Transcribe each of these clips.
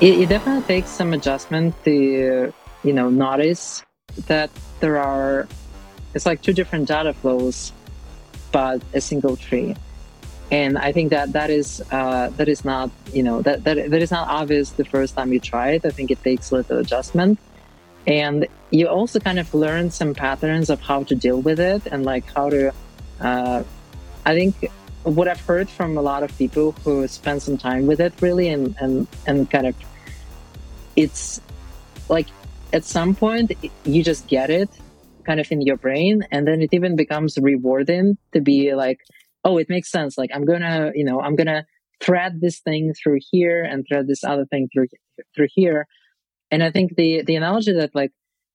It, it definitely takes some adjustment to, you know, notice that there are, it's like two different data flows, but a single tree. And I think that that is uh, that is not you know that, that that is not obvious the first time you try it. I think it takes a little adjustment, and you also kind of learn some patterns of how to deal with it and like how to. Uh, I think what I've heard from a lot of people who spend some time with it really and and and kind of it's like at some point you just get it kind of in your brain and then it even becomes rewarding to be like oh it makes sense. Like i'm gonna you know i'm gonna thread this thing through here and thread this other thing through through here. And i think the the analogy that like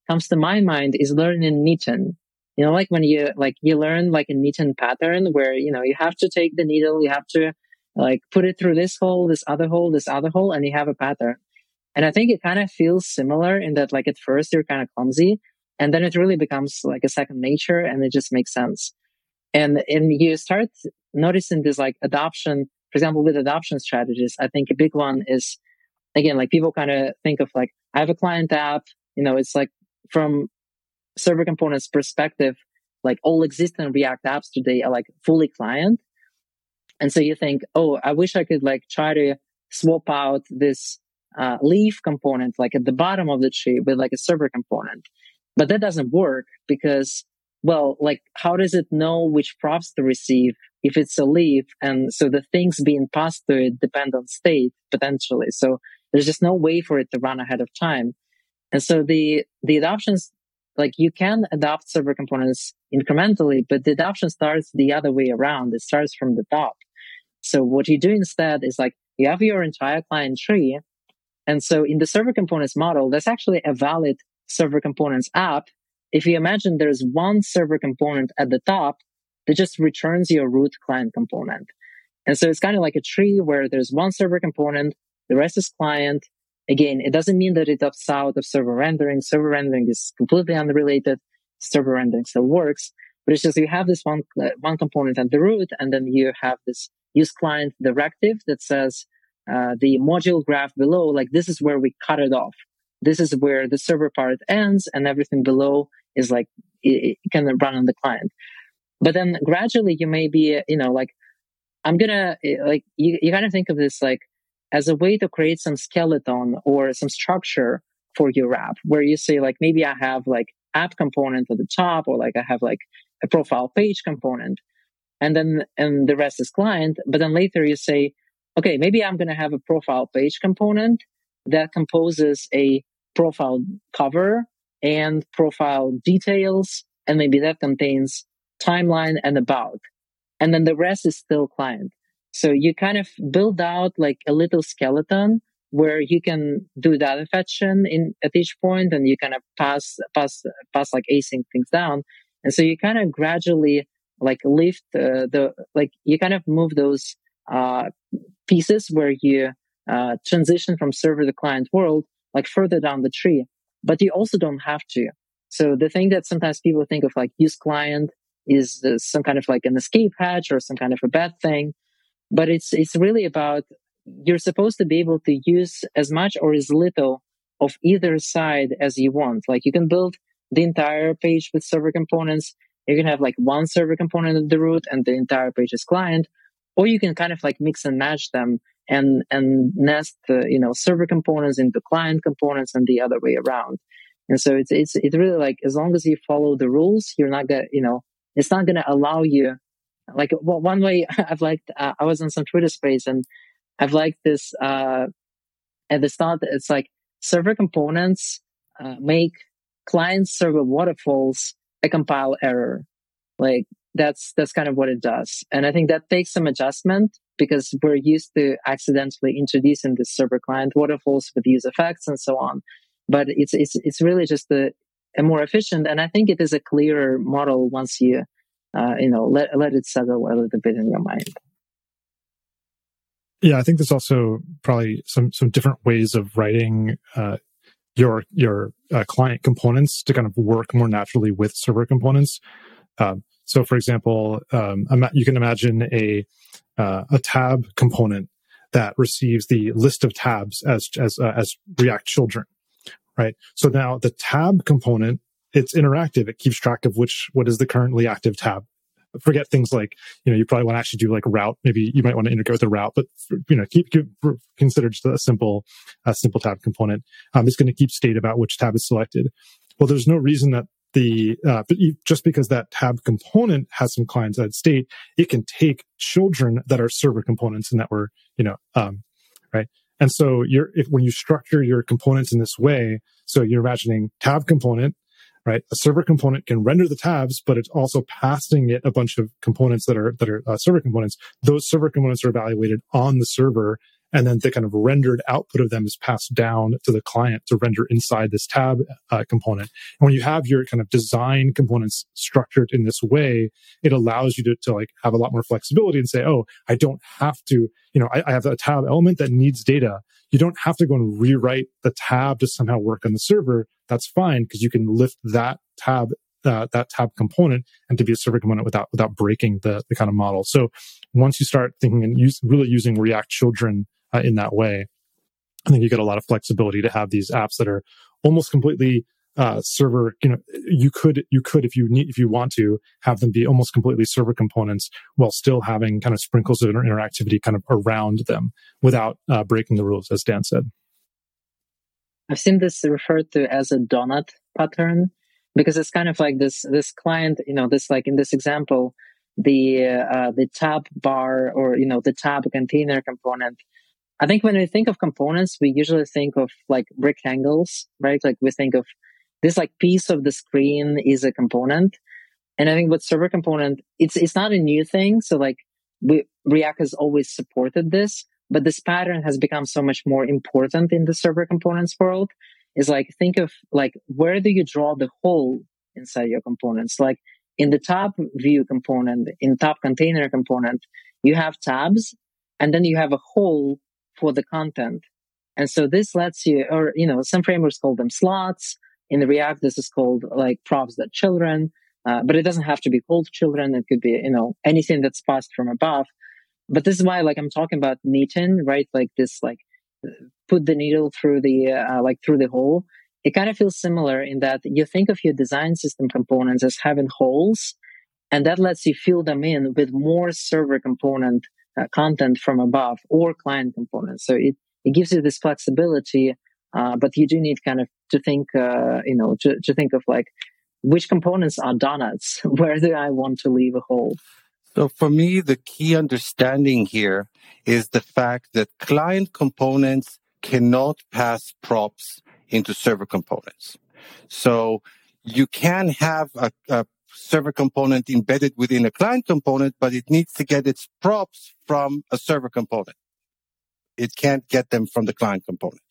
comes to my mind is learning knitting you know, like when you like you learn like a knitting pattern where you know you have to take the needle, you have to like put it through this hole, this other hole, this other hole, and you have a pattern. And I think it kind of feels similar in that like at first you're kind of clumsy, and then it really becomes like a second nature, and it just makes sense. And and you start noticing this like adoption. For example, with adoption strategies, I think a big one is again like people kind of think of like I have a client app, you know, it's like from server components perspective, like all existing React apps today are like fully client. And so you think, oh, I wish I could like try to swap out this uh, leaf component like at the bottom of the tree with like a server component. But that doesn't work because, well, like how does it know which props to receive if it's a leaf? And so the things being passed to it depend on state potentially. So there's just no way for it to run ahead of time. And so the, the adoptions like you can adopt server components incrementally, but the adoption starts the other way around. It starts from the top. So what you do instead is like you have your entire client tree. And so in the server components model, that's actually a valid server components app. If you imagine there's one server component at the top that just returns your root client component. And so it's kind of like a tree where there's one server component, the rest is client, Again, it doesn't mean that it opts out of server rendering. Server rendering is completely unrelated. Server rendering still works, but it's just you have this one uh, one component at the root, and then you have this use client directive that says uh, the module graph below, like this is where we cut it off. This is where the server part ends, and everything below is like it, it can run on the client. But then gradually, you may be, you know, like I'm gonna like you, you of think of this like as a way to create some skeleton or some structure for your app where you say like maybe I have like app component at the top or like I have like a profile page component and then and the rest is client but then later you say okay maybe I'm going to have a profile page component that composes a profile cover and profile details and maybe that contains timeline and about and then the rest is still client so you kind of build out like a little skeleton where you can do data fetching in at each point and you kind of pass, pass, pass like async things down. And so you kind of gradually like lift uh, the, like you kind of move those, uh, pieces where you, uh, transition from server to client world, like further down the tree, but you also don't have to. So the thing that sometimes people think of like use client is uh, some kind of like an escape hatch or some kind of a bad thing but it's it's really about you're supposed to be able to use as much or as little of either side as you want. Like you can build the entire page with server components you can have like one server component at the root and the entire page is client or you can kind of like mix and match them and and nest the you know server components into client components and the other way around. And so it's it's it's really like as long as you follow the rules you're not gonna you know it's not gonna allow you like well, one way I've liked, uh, I was on some Twitter space and I've liked this, uh, at the start, it's like server components, uh, make client server waterfalls a compile error. Like that's, that's kind of what it does. And I think that takes some adjustment because we're used to accidentally introducing the server client waterfalls with use effects and so on. But it's, it's, it's really just a, a more efficient. And I think it is a clearer model once you, uh, you know, let, let it settle a little bit in your mind. Yeah, I think there's also probably some some different ways of writing uh, your your uh, client components to kind of work more naturally with server components. Um, so, for example, um, you can imagine a uh, a tab component that receives the list of tabs as as uh, as React children, right? So now the tab component it's interactive. It keeps track of which what is the currently active tab. Forget things like you know you probably want to actually do like route. Maybe you might want to integrate with a route, but you know keep, keep consider just a simple a simple tab component. Um, it's going to keep state about which tab is selected. Well, there's no reason that the uh, but just because that tab component has some client side state, it can take children that are server components and that were you know um, right. And so you're if when you structure your components in this way, so you're imagining tab component, right? A server component can render the tabs, but it's also passing it a bunch of components that are that are uh, server components. Those server components are evaluated on the server and then the kind of rendered output of them is passed down to the client to render inside this tab uh, component. And when you have your kind of design components structured in this way, it allows you to, to like have a lot more flexibility and say, oh, I don't have to, you know, I, I have a tab element that needs data. You don't have to go and rewrite the tab to somehow work on the server. That's fine because you can lift that tab uh, that tab component and to be a server component without without breaking the the kind of model. So once you start thinking and use, really using React Children uh, in that way. I think you get a lot of flexibility to have these apps that are almost completely uh, server. You know, you could you could if you need if you want to have them be almost completely server components while still having kind of sprinkles of inter- interactivity kind of around them without uh, breaking the rules, as Dan said. I've seen this referred to as a donut pattern because it's kind of like this this client. You know, this like in this example, the uh, the tab bar or you know the tab container component I think when we think of components, we usually think of like rectangles, right? Like we think of this like piece of the screen is a component. And I think with server component, it's, it's not a new thing. So like we, React has always supported this, but this pattern has become so much more important in the server components world is like, think of like, where do you draw the hole inside your components? Like in the top view component, in top container component, you have tabs and then you have a hole for the content. And so this lets you, or, you know, some frameworks call them slots. In the React, this is called like props.children. Uh, but it doesn't have to be called children. It could be, you know, anything that's passed from above. But this is why, like, I'm talking about knitting, right? Like this, like, put the needle through the, uh, like, through the hole. It kind of feels similar in that you think of your design system components as having holes, and that lets you fill them in with more server component uh, content from above or client components. So it, it gives you this flexibility, uh, but you do need kind of to think, uh, you know, to, to think of like which components are donuts? Where do I want to leave a hole? So for me, the key understanding here is the fact that client components cannot pass props into server components. So you can have a, a server component embedded within a client component, but it needs to get its props from a server component. It can't get them from the client component.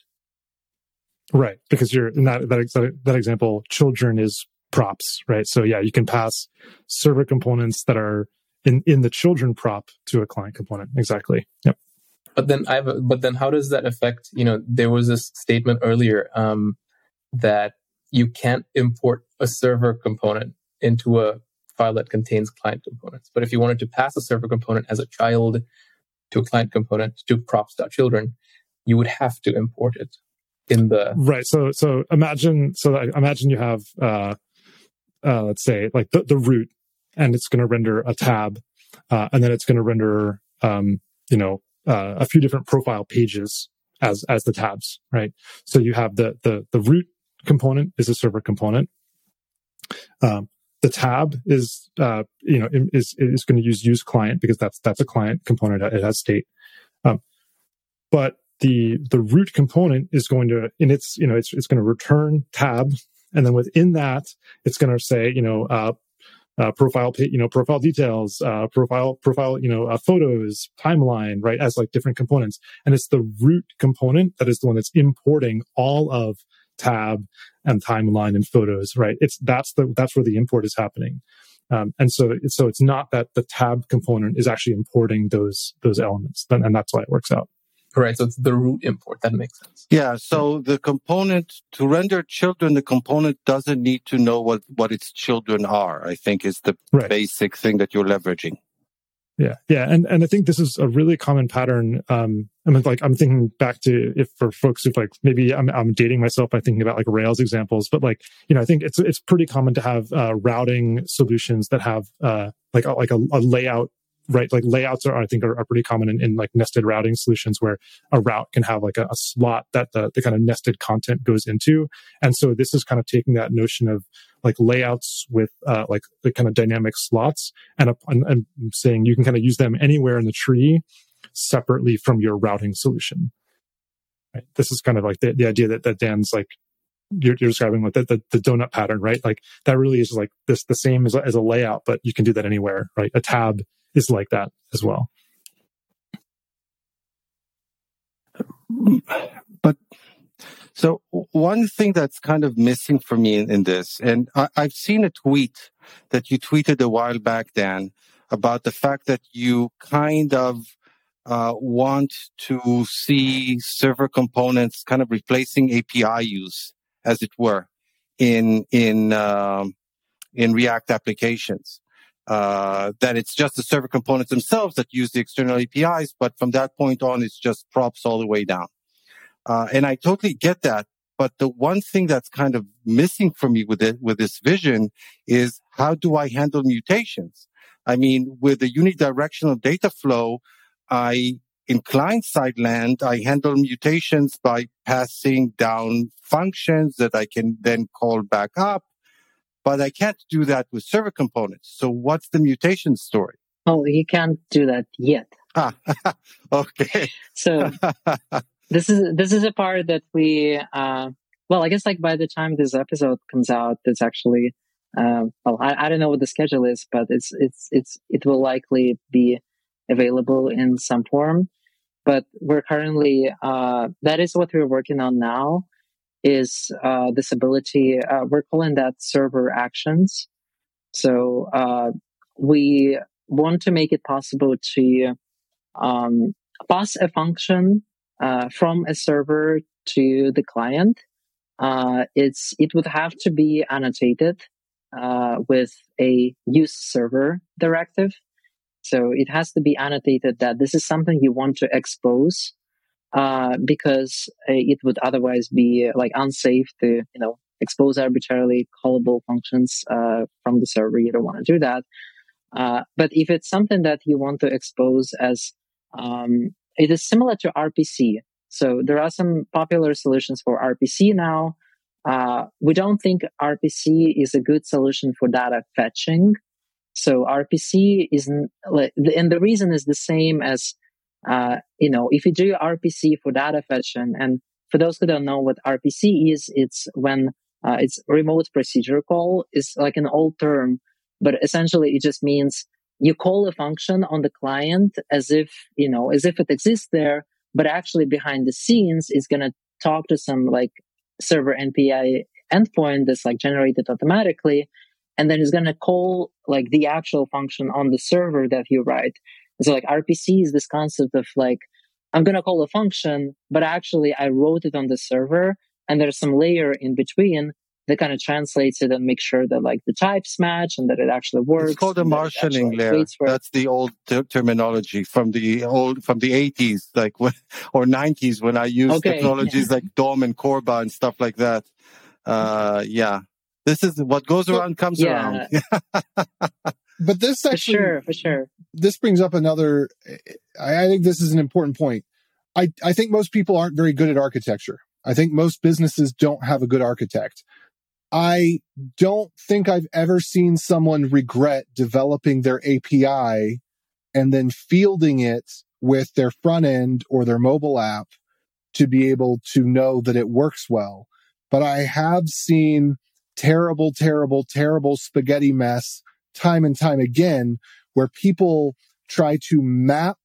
Right. Because you're not that, that, that example, children is props, right? So yeah, you can pass server components that are in, in the children prop to a client component. Exactly. Yep. But then I have, a, but then how does that affect, you know, there was this statement earlier, um, that you can't import a server component into a file that contains client components. But if you wanted to pass a server component as a child to a client component to props.children, you would have to import it in the right. So so imagine so imagine you have uh, uh, let's say like the, the root, and it's going to render a tab, uh, and then it's going to render um, you know uh, a few different profile pages as as the tabs, right? So you have the the the root component is a server component. Um, the tab is, uh, you know, is, is going to use use client because that's, that's a client component. It has state. Um, but the, the root component is going to, in its, you know, it's, it's going to return tab. And then within that, it's going to say, you know, uh, uh, profile, you know, profile details, uh, profile, profile, you know, uh, photos, timeline, right? As like different components. And it's the root component that is the one that's importing all of tab and timeline and photos, right? It's that's the that's where the import is happening. Um, and so, so it's not that the tab component is actually importing those those elements, and that's why it works out. Right. So it's the root import. That makes sense. Yeah. So the component to render children, the component doesn't need to know what what its children are. I think is the right. basic thing that you're leveraging. Yeah, yeah, and and I think this is a really common pattern. Um, I mean, like I'm thinking back to if for folks who like maybe I'm I'm dating myself by thinking about like Rails examples, but like you know I think it's it's pretty common to have uh, routing solutions that have uh, like a, like a, a layout right like layouts are i think are, are pretty common in, in, like nested routing solutions where a route can have like a, a, slot that the, the kind of nested content goes into and so this is kind of taking that notion of like layouts with uh, like the kind of dynamic slots and, and, and saying you can kind of use them anywhere in the tree separately from your routing solution right this is kind of like the, the idea that, that dan's like you're, you're describing with the, the, the, donut pattern, right? Like that really is like this, the same as, as a layout, but you can do that anywhere, right? A tab is like that as well. But so one thing that's kind of missing for me in, in this, and I, have seen a tweet that you tweeted a while back, Dan, about the fact that you kind of uh, want to see server components kind of replacing API use, as it were, in in um, in React applications uh, that it's just the server components themselves that use the external APIs, but from that point on, it's just props all the way down. Uh, and I totally get that. But the one thing that's kind of missing for me with it, with this vision is how do I handle mutations? I mean, with the unidirectional data flow, I, in client side land, I handle mutations by passing down functions that I can then call back up but I can't do that with server components. So what's the mutation story? Oh, you can't do that yet. Ah, okay. so this is this is a part that we uh, well, I guess like by the time this episode comes out, it's actually uh, well, I, I don't know what the schedule is, but it's it's it's it will likely be available in some form. But we're currently uh, that is what we're working on now is uh, this ability. Uh, we're calling that server actions. So uh, we want to make it possible to um, pass a function uh, from a server to the client. Uh, it's it would have to be annotated uh, with a use server directive. So it has to be annotated that this is something you want to expose uh, because uh, it would otherwise be uh, like unsafe to, you know, expose arbitrarily callable functions uh, from the server. You don't want to do that. Uh, but if it's something that you want to expose as, um, it is similar to RPC. So there are some popular solutions for RPC now. Uh, we don't think RPC is a good solution for data fetching. So RPC isn't, and the reason is the same as uh, you know, if you do RPC for data fetching, and for those who don't know what RPC is, it's when uh, it's remote procedure call. is like an old term, but essentially it just means you call a function on the client as if you know, as if it exists there, but actually behind the scenes is going to talk to some like server NPI endpoint that's like generated automatically, and then it's going to call like the actual function on the server that you write. So like RPC is this concept of like, I'm going to call a function, but actually I wrote it on the server and there's some layer in between that kind of translates it and makes sure that like the types match and that it actually works. It's called a marshalling layer. That's the old ter- terminology from the old, from the 80s, like when, or 90s when I used okay. technologies like DCOM and Corba and stuff like that. Uh, yeah. This is what goes around comes yeah. around. but this actually, for sure, for sure. This brings up another. I, I think this is an important point. I, I think most people aren't very good at architecture. I think most businesses don't have a good architect. I don't think I've ever seen someone regret developing their API and then fielding it with their front end or their mobile app to be able to know that it works well. But I have seen terrible, terrible, terrible spaghetti mess time and time again where people try to map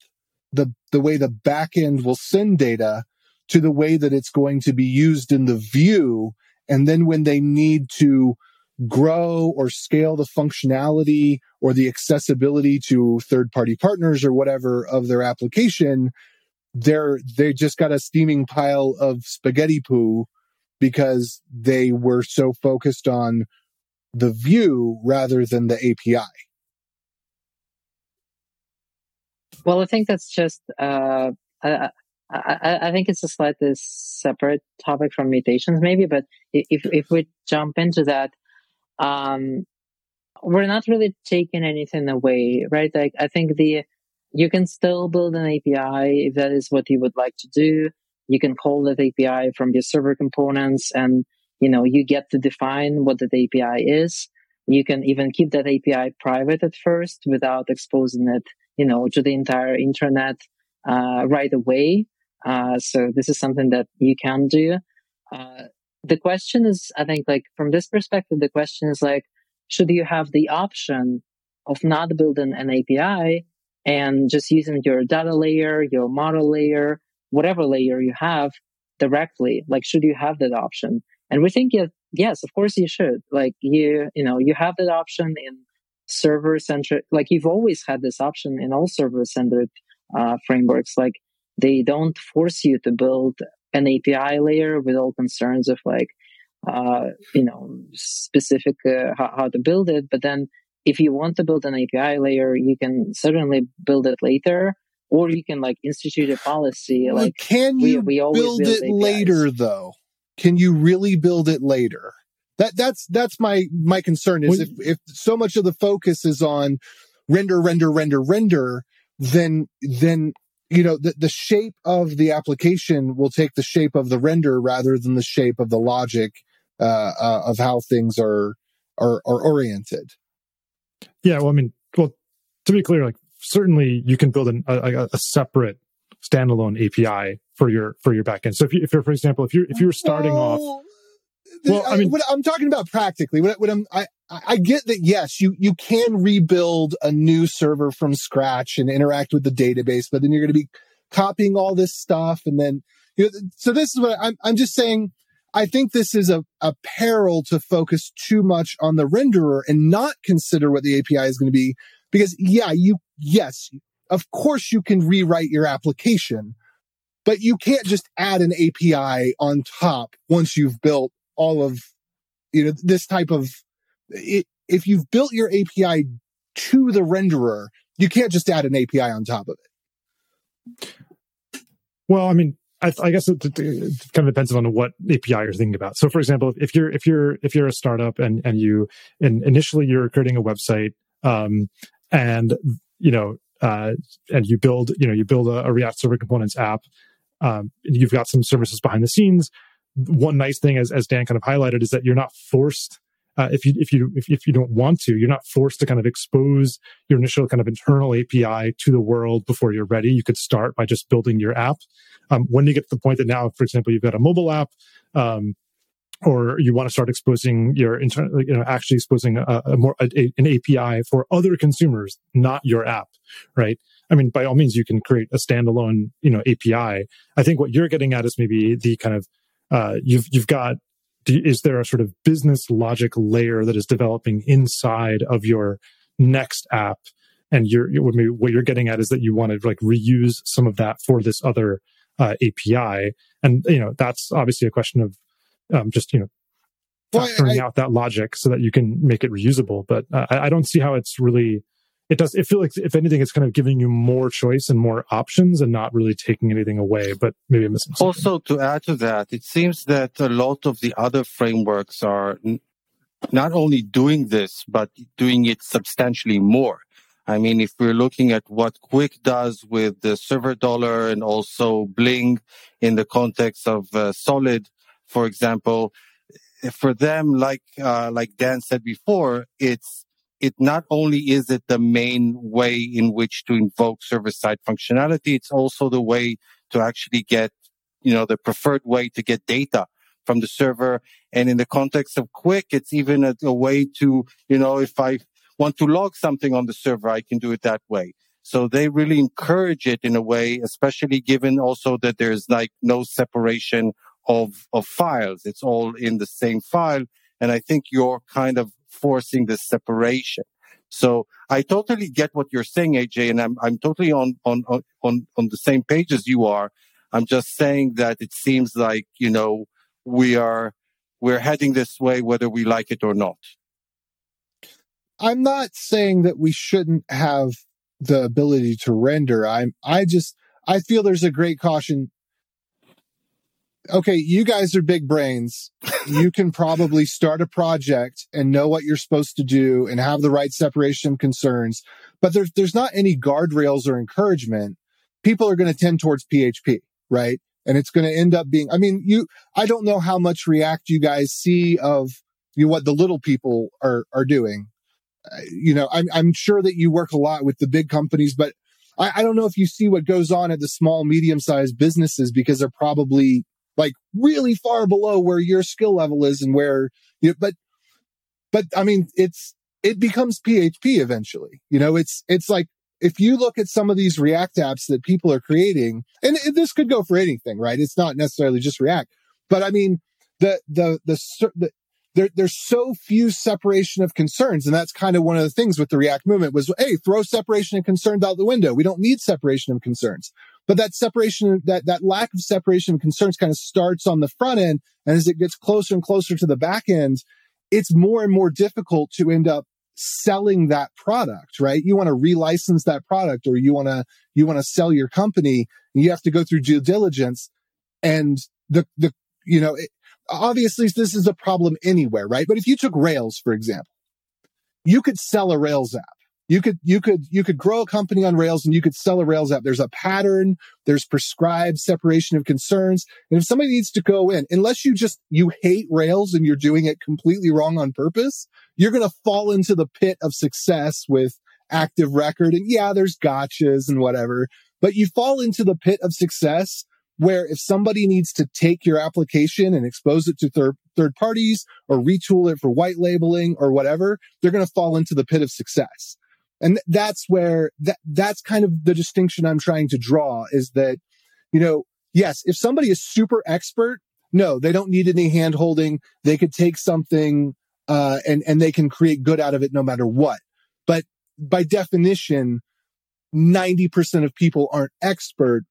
the, the way the backend will send data to the way that it's going to be used in the view. And then when they need to grow or scale the functionality or the accessibility to third party partners or whatever of their application, they're, they just got a steaming pile of spaghetti poo because they were so focused on the view rather than the API. Well, I think that's just, uh, I, I, I, think it's a slightly separate topic from mutations, maybe. But if if we jump into that, um, we're not really taking anything away, right? Like I think the you can still build an API if that is what you would like to do. You can call that API from your server components, and you know you get to define what that API is. You can even keep that API private at first without exposing it, you know, to the entire internet uh, right away. Uh, so this is something that you can do. Uh, the question is, I think, like from this perspective, the question is like, should you have the option of not building an API and just using your data layer, your model layer, whatever layer you have directly? Like, should you have that option? And we think, yes, of course you should. Like, you, you know, you have that option in server centric, like you've always had this option in all server centered uh, frameworks. Like, they don't force you to build an API layer with all concerns of like, uh, you know, specific uh, how, how to build it. But then if you want to build an API layer, you can certainly build it later, or you can like institute a policy. Like, can you we, we build, build, it APIs. later though? Can you really build it later? That that's that's my my concern is if if so much of the focus is on render render render render, then then you know the, the shape of the application will take the shape of the render rather than the shape of the logic uh, uh, of how things are, are are oriented. Yeah well i mean well to be clear like certainly you can build an, a, a separate standalone api for your for your backend. So if you if you're for example if you're if you're starting off well, I mean, what I'm talking about practically, what, what I'm, I, I get that yes, you, you can rebuild a new server from scratch and interact with the database, but then you're going to be copying all this stuff. And then, you know, so this is what I'm, I'm just saying. I think this is a, a peril to focus too much on the renderer and not consider what the API is going to be. Because yeah, you, yes, of course you can rewrite your application, but you can't just add an API on top once you've built all of, you know, this type of, it, if you've built your API to the renderer, you can't just add an API on top of it. Well, I mean, I, I guess it, it, kind of depends on what API you're thinking about. So, for example, if you're if you're if you're a startup and and you and initially you're creating a website, um, and you know, uh, and you build you know you build a, a React Server Components app, um, you've got some services behind the scenes one nice thing, as, as Dan kind of highlighted, is that you're not forced. Uh, if you if you if, if you don't want to, you're not forced to kind of expose your initial kind of internal API to the world before you're ready. You could start by just building your app. Um, when you get to the point that now, for example, you've got a mobile app, um, or you want to start exposing your internal, you know, actually exposing a, a more a, an API for other consumers, not your app, right? I mean, by all means, you can create a standalone, you know, API. I think what you're getting at is maybe the kind of uh, you've you've got is there a sort of business logic layer that is developing inside of your next app? And you're what you're getting at is that you want to like reuse some of that for this other uh, api and you know that's obviously a question of um, just you know factoring I, out that logic so that you can make it reusable. But uh, I, I don't see how it's really it does it feel like if anything it's kind of giving you more choice and more options and not really taking anything away but maybe i'm missing something. also to add to that it seems that a lot of the other frameworks are n- not only doing this but doing it substantially more i mean if we're looking at what Qwik does with the server dollar and also bling in the context of uh, solid for example for them like uh, like dan said before it's it not only is it the main way in which to invoke server side functionality, it's also the way to actually get, you know, the preferred way to get data from the server. And in the context of Qwik, it's even a, a way to, you know, if I want to log something on the server, I can do it that way. So they really encourage it in a way, especially given also that there's like no separation of, of files. It's all in the same file. And I think you're kind of forcing this separation. So I totally get what you're saying, AJ, and I'm I'm totally on on on on the same page as you are. I'm just saying that it seems like you know we are we're heading this way whether we like it or not. I'm not saying that we shouldn't have the ability to render. I'm, I just, I feel there's a great caution. Okay, you guys are big brains. you can probably start a project and know what you're supposed to do and have the right separation concerns, but there's, there's not any guardrails or encouragement. People are going to tend towards PHP, right? And it's going to end up being, I mean, you, I don't know how much React you guys see of you know, what the little people are, are doing uh, you know, I'm, I'm sure that you work a lot with the big companies, but I, I don't know if you see what goes on at the small, medium sized businesses because they're probably like really far below where your skill level is and where, you know, but, but I mean, it's, it becomes PHP eventually. You know, it's, it's like, if you look at some of these React apps that people are creating, and this could go for anything, right? It's not necessarily just React, but I mean, the, the, the, the there, there's so few separation of concerns. And that's kind of one of the things with the React movement was, hey, throw separation of concerns out the window. We don't need separation of concerns. But that separation, that, that lack of separation of concerns kind of starts on the front end. And as it gets closer and closer to the back end, it's more and more difficult to end up selling that product, right? You want to relicense that product or you want to, you want to sell your company and you have to go through due diligence and the, the, you know, it, obviously this is a problem anywhere, right? But if you took Rails, for example, you could sell a Rails app. You could, you could, you could grow a company on Rails and you could sell a Rails app. There's a pattern. There's prescribed separation of concerns. And if somebody needs to go in, unless you just, you hate Rails and you're doing it completely wrong on purpose, you're going to fall into the pit of success with active record. And yeah, there's gotchas and whatever, but you fall into the pit of success where if somebody needs to take your application and expose it to third, third parties or retool it for white labeling or whatever, they're going to fall into the pit of success. And that's where that, that's kind of the distinction I'm trying to draw is that, you know, yes, if somebody is super expert, no, they don't need any hand holding. They could take something, uh, and, and they can create good out of it no matter what. But by definition, 90% of people aren't expert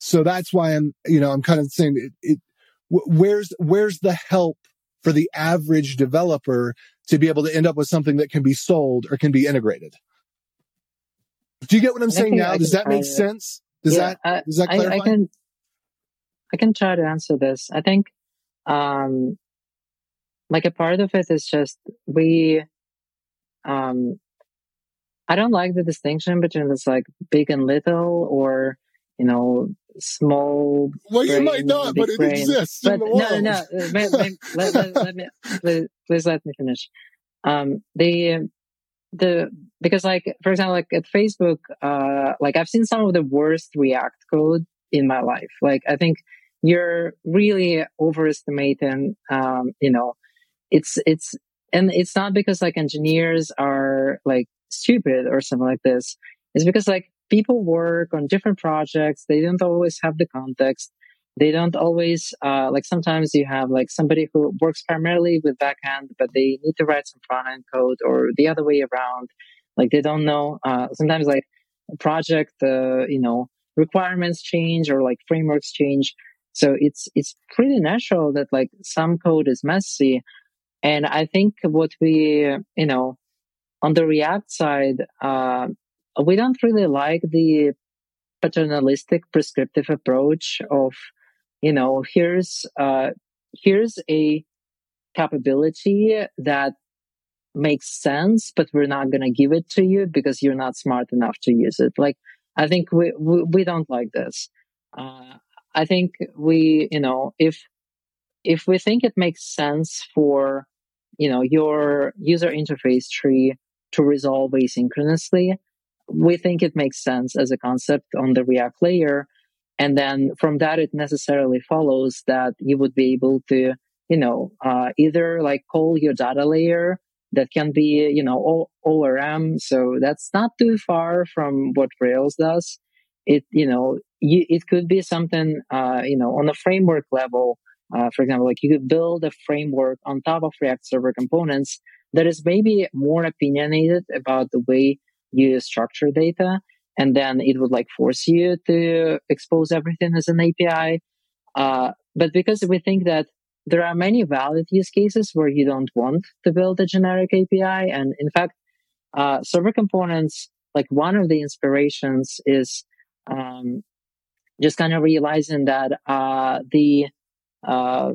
so that's why I'm, you know, I'm kind of saying it, it where's, where's the help for the average developer to be able to end up with something that can be sold or can be integrated? Do you get what I'm saying now? Does that make sense? Does yeah, that, does that clarify? I, I, can, I can try to answer this. I think, um, like a part of it is just we, um, I don't like the distinction between this like big and little or, you know, small. Well, brain, you might not, but it brain. exists. But no, no, no. let, let, let, let, me please, please let me finish. Um, the the because like for example, like at Facebook, uh, like I've seen some of the worst React code in my life. Like I think you're really overestimating. Um, you know, it's it's and it's not because like engineers are like stupid or something like this. It's because like people work on different projects. They don't always have the context. They don't always, uh, like sometimes you have like somebody who works primarily with backend, but they need to write some front end code or the other way around. Like they don't know, uh, sometimes like project, uh, you know, requirements change or like frameworks change. So it's, it's pretty natural that like some code is messy. And I think what we, you know, on the React side, uh, we don't really like the paternalistic prescriptive approach of, you know, here's, uh, here's a capability that makes sense, but we're not going to give it to you because you're not smart enough to use it. Like, I think we, we, we don't like this. Uh, I think we, you know, if, if we think it makes sense for, you know, your user interface tree to resolve asynchronously, we think it makes sense as a concept on the React layer. And then from that, it necessarily follows that you would be able to, you know, uh, either like call your data layer that can be, you know, ORM. So that's not too far from what Rails does. It, you know, you, it could be something, uh, you know, on a framework level. Uh, for example, like you could build a framework on top of React server components that is maybe more opinionated about the way you structure data and then it would like force you to expose everything as an API. Uh, but because we think that there are many valid use cases where you don't want to build a generic API. And in fact, uh, server components like one of the inspirations is um, just kind of realizing that uh, the uh,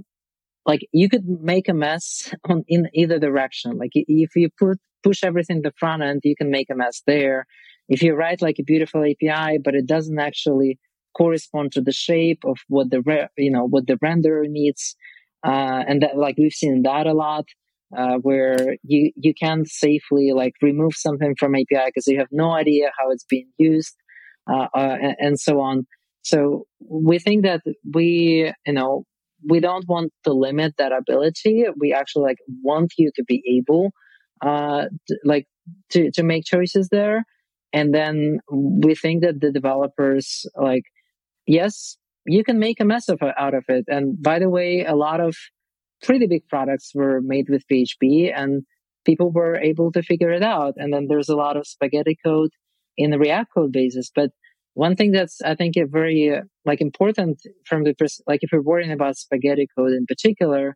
like you could make a mess on in either direction. Like if you put push everything to the front end, you can make a mess there. If you write like a beautiful API, but it doesn't actually correspond to the shape of what the re- you know what the renderer needs, uh, and that like we've seen that a lot. Uh, where you you can't safely like remove something from API because you have no idea how it's being used, uh, uh, and, and, so on. So we think that we you know we don't want to limit that ability. We actually like want you to be able uh to, like to to make choices there, and then we think that the developers like yes you can make a mess of out of it. And by the way, a lot of pretty big products were made with PHP and people were able to figure it out. And then there's a lot of spaghetti code in the React code bases. But one thing that's, I think, a very uh, like important from the, pers- like if you're worrying about spaghetti code in particular,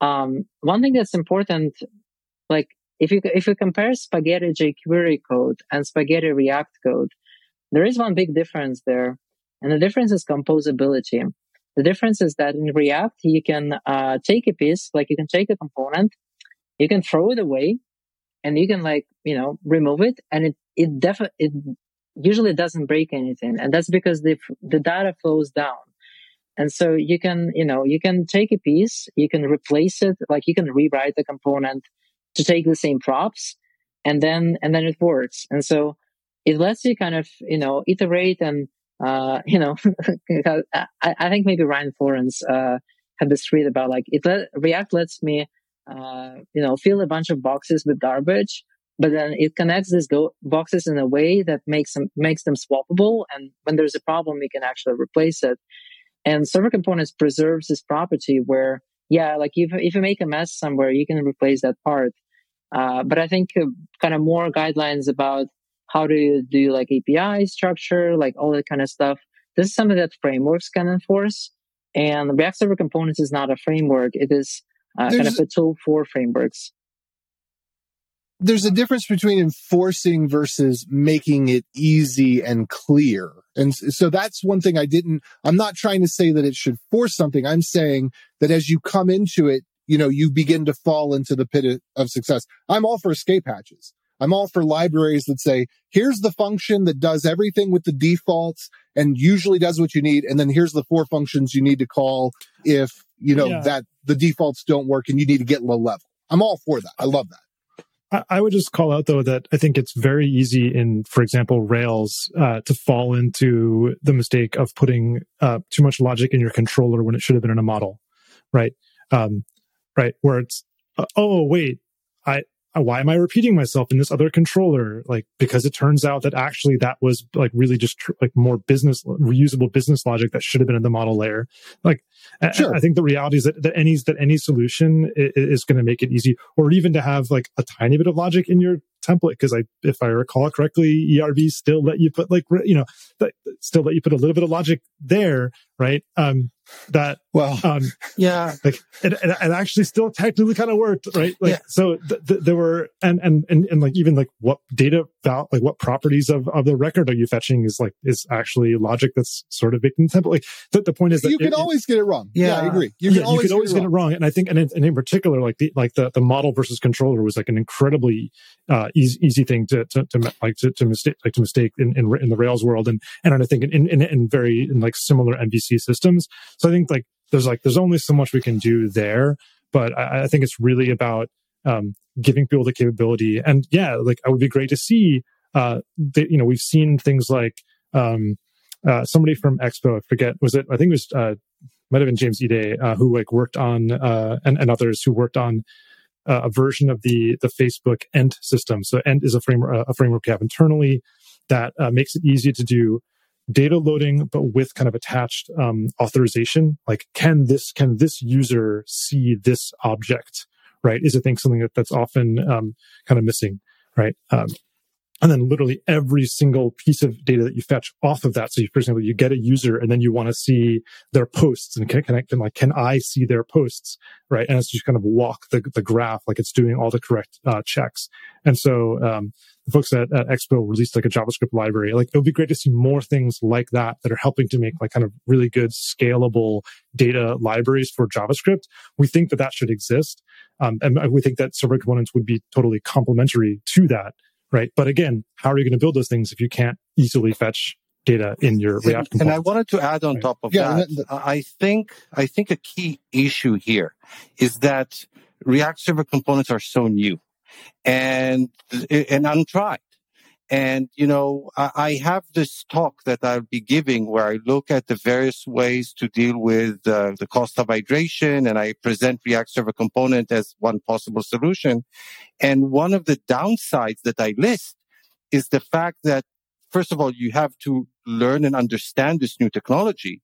um, one thing that's important, like if you, if you compare spaghetti jQuery code and spaghetti React code, there is one big difference there. And the difference is composability. The difference is that in React, you can uh, take a piece, like you can take a component, you can throw it away, and you can like you know remove it, and it it definitely it usually doesn't break anything, and that's because the the data flows down. And so you can, you know, you can take a piece, you can replace it, like you can rewrite the component to take the same props, and then and then it works. And so it lets you kind of, you know, iterate and uh, you know, I, I, think maybe Ryan Florence uh, had this tweet about like it let, React lets me, uh, you know, fill a bunch of boxes with garbage, but then it connects these go- boxes in a way that makes them makes them swappable, and when there's a problem, we can actually replace it. And server components preserves this property where, yeah, like if if you make a mess somewhere, you can replace that part. Uh, but I think uh, kind of more guidelines about how do you do like API structure, like all that kind of stuff. This is something that frameworks can enforce. And React Server Components is not a framework. It is uh, kind of a tool for frameworks. There's a difference between enforcing versus making it easy and clear. And so that's one thing I didn't, I'm not trying to say that it should force something. I'm saying that as you come into it, you know, you begin to fall into the pit of success. I'm all for escape hatches. I'm all for libraries that say, here's the function that does everything with the defaults and usually does what you need. And then here's the four functions you need to call if, you know, yeah. that the defaults don't work and you need to get low level. I'm all for that. I love that. I would just call out though that I think it's very easy in, for example, Rails uh, to fall into the mistake of putting uh, too much logic in your controller when it should have been in a model, right? Um, right, where it's uh, oh wait, I why am I repeating myself in this other controller? Like, because it turns out that actually that was like really just tr- like more business, reusable business logic that should have been in the model layer. Like, sure. I, I think the reality is that, that any, that any solution is, is going to make it easy or even to have like a tiny bit of logic in your template because I, if I recall correctly, ERB still let you put like you know, still let you put a little bit of logic there, right? Um, that well, um, yeah, like it, it, it, actually still technically kind of worked, right? Like yeah. so, th- th- there were and, and and and like even like what data about like what properties of of the record are you fetching is like is actually logic that's sort of baked in the template. Like the, the point is that you can always get it wrong. Yeah, yeah I agree. You can yeah, always, you can always get, it, get, it wrong. And I think and in, and in particular, like the like the the model versus controller was like an incredibly uh, easy, easy thing to, to, to like to, to mistake like to mistake in, in, in the Rails world and and I think in, in in very in like similar MVC systems. So I think like there's like there's only so much we can do there, but I, I think it's really about um, giving people the capability. And yeah, like it would be great to see. Uh, you know we've seen things like um, uh, somebody from Expo. I forget was it? I think it was uh, might have been James Ide uh, who like worked on uh, and, and others who worked on uh, a version of the the Facebook Ent system. So Ent is a framework a framework we have internally that uh, makes it easy to do data loading, but with kind of attached um, authorization. Like, can this can this user see this object? Right? Is it think something that, that's often um, kind of missing? Right? Um, and then literally every single piece of data that you fetch off of that. So, you, for example, you get a user and then you want to see their posts and can, I can like, can I see their posts? Right. And it's just kind of walk the, the graph like it's doing all the correct uh, checks. And so, um, the folks at, at Expo released like a JavaScript library. Like it would be great to see more things like that that are helping to make like kind of really good scalable data libraries for JavaScript. We think that that should exist. Um, and we think that server components would be totally complementary to that. Right. But again, how are you going to build those things if you can't easily fetch data in your React And I wanted to add on right. top of yeah, that, that, I think I think a key issue here is that React Server components are so new and and untried. And you know, I, I have this talk that I'll be giving where I look at the various ways to deal with uh, the cost of hydration, and I present React Server component as one possible solution. And one of the downsides that I list is the fact that first of all, you have to learn and understand this new technology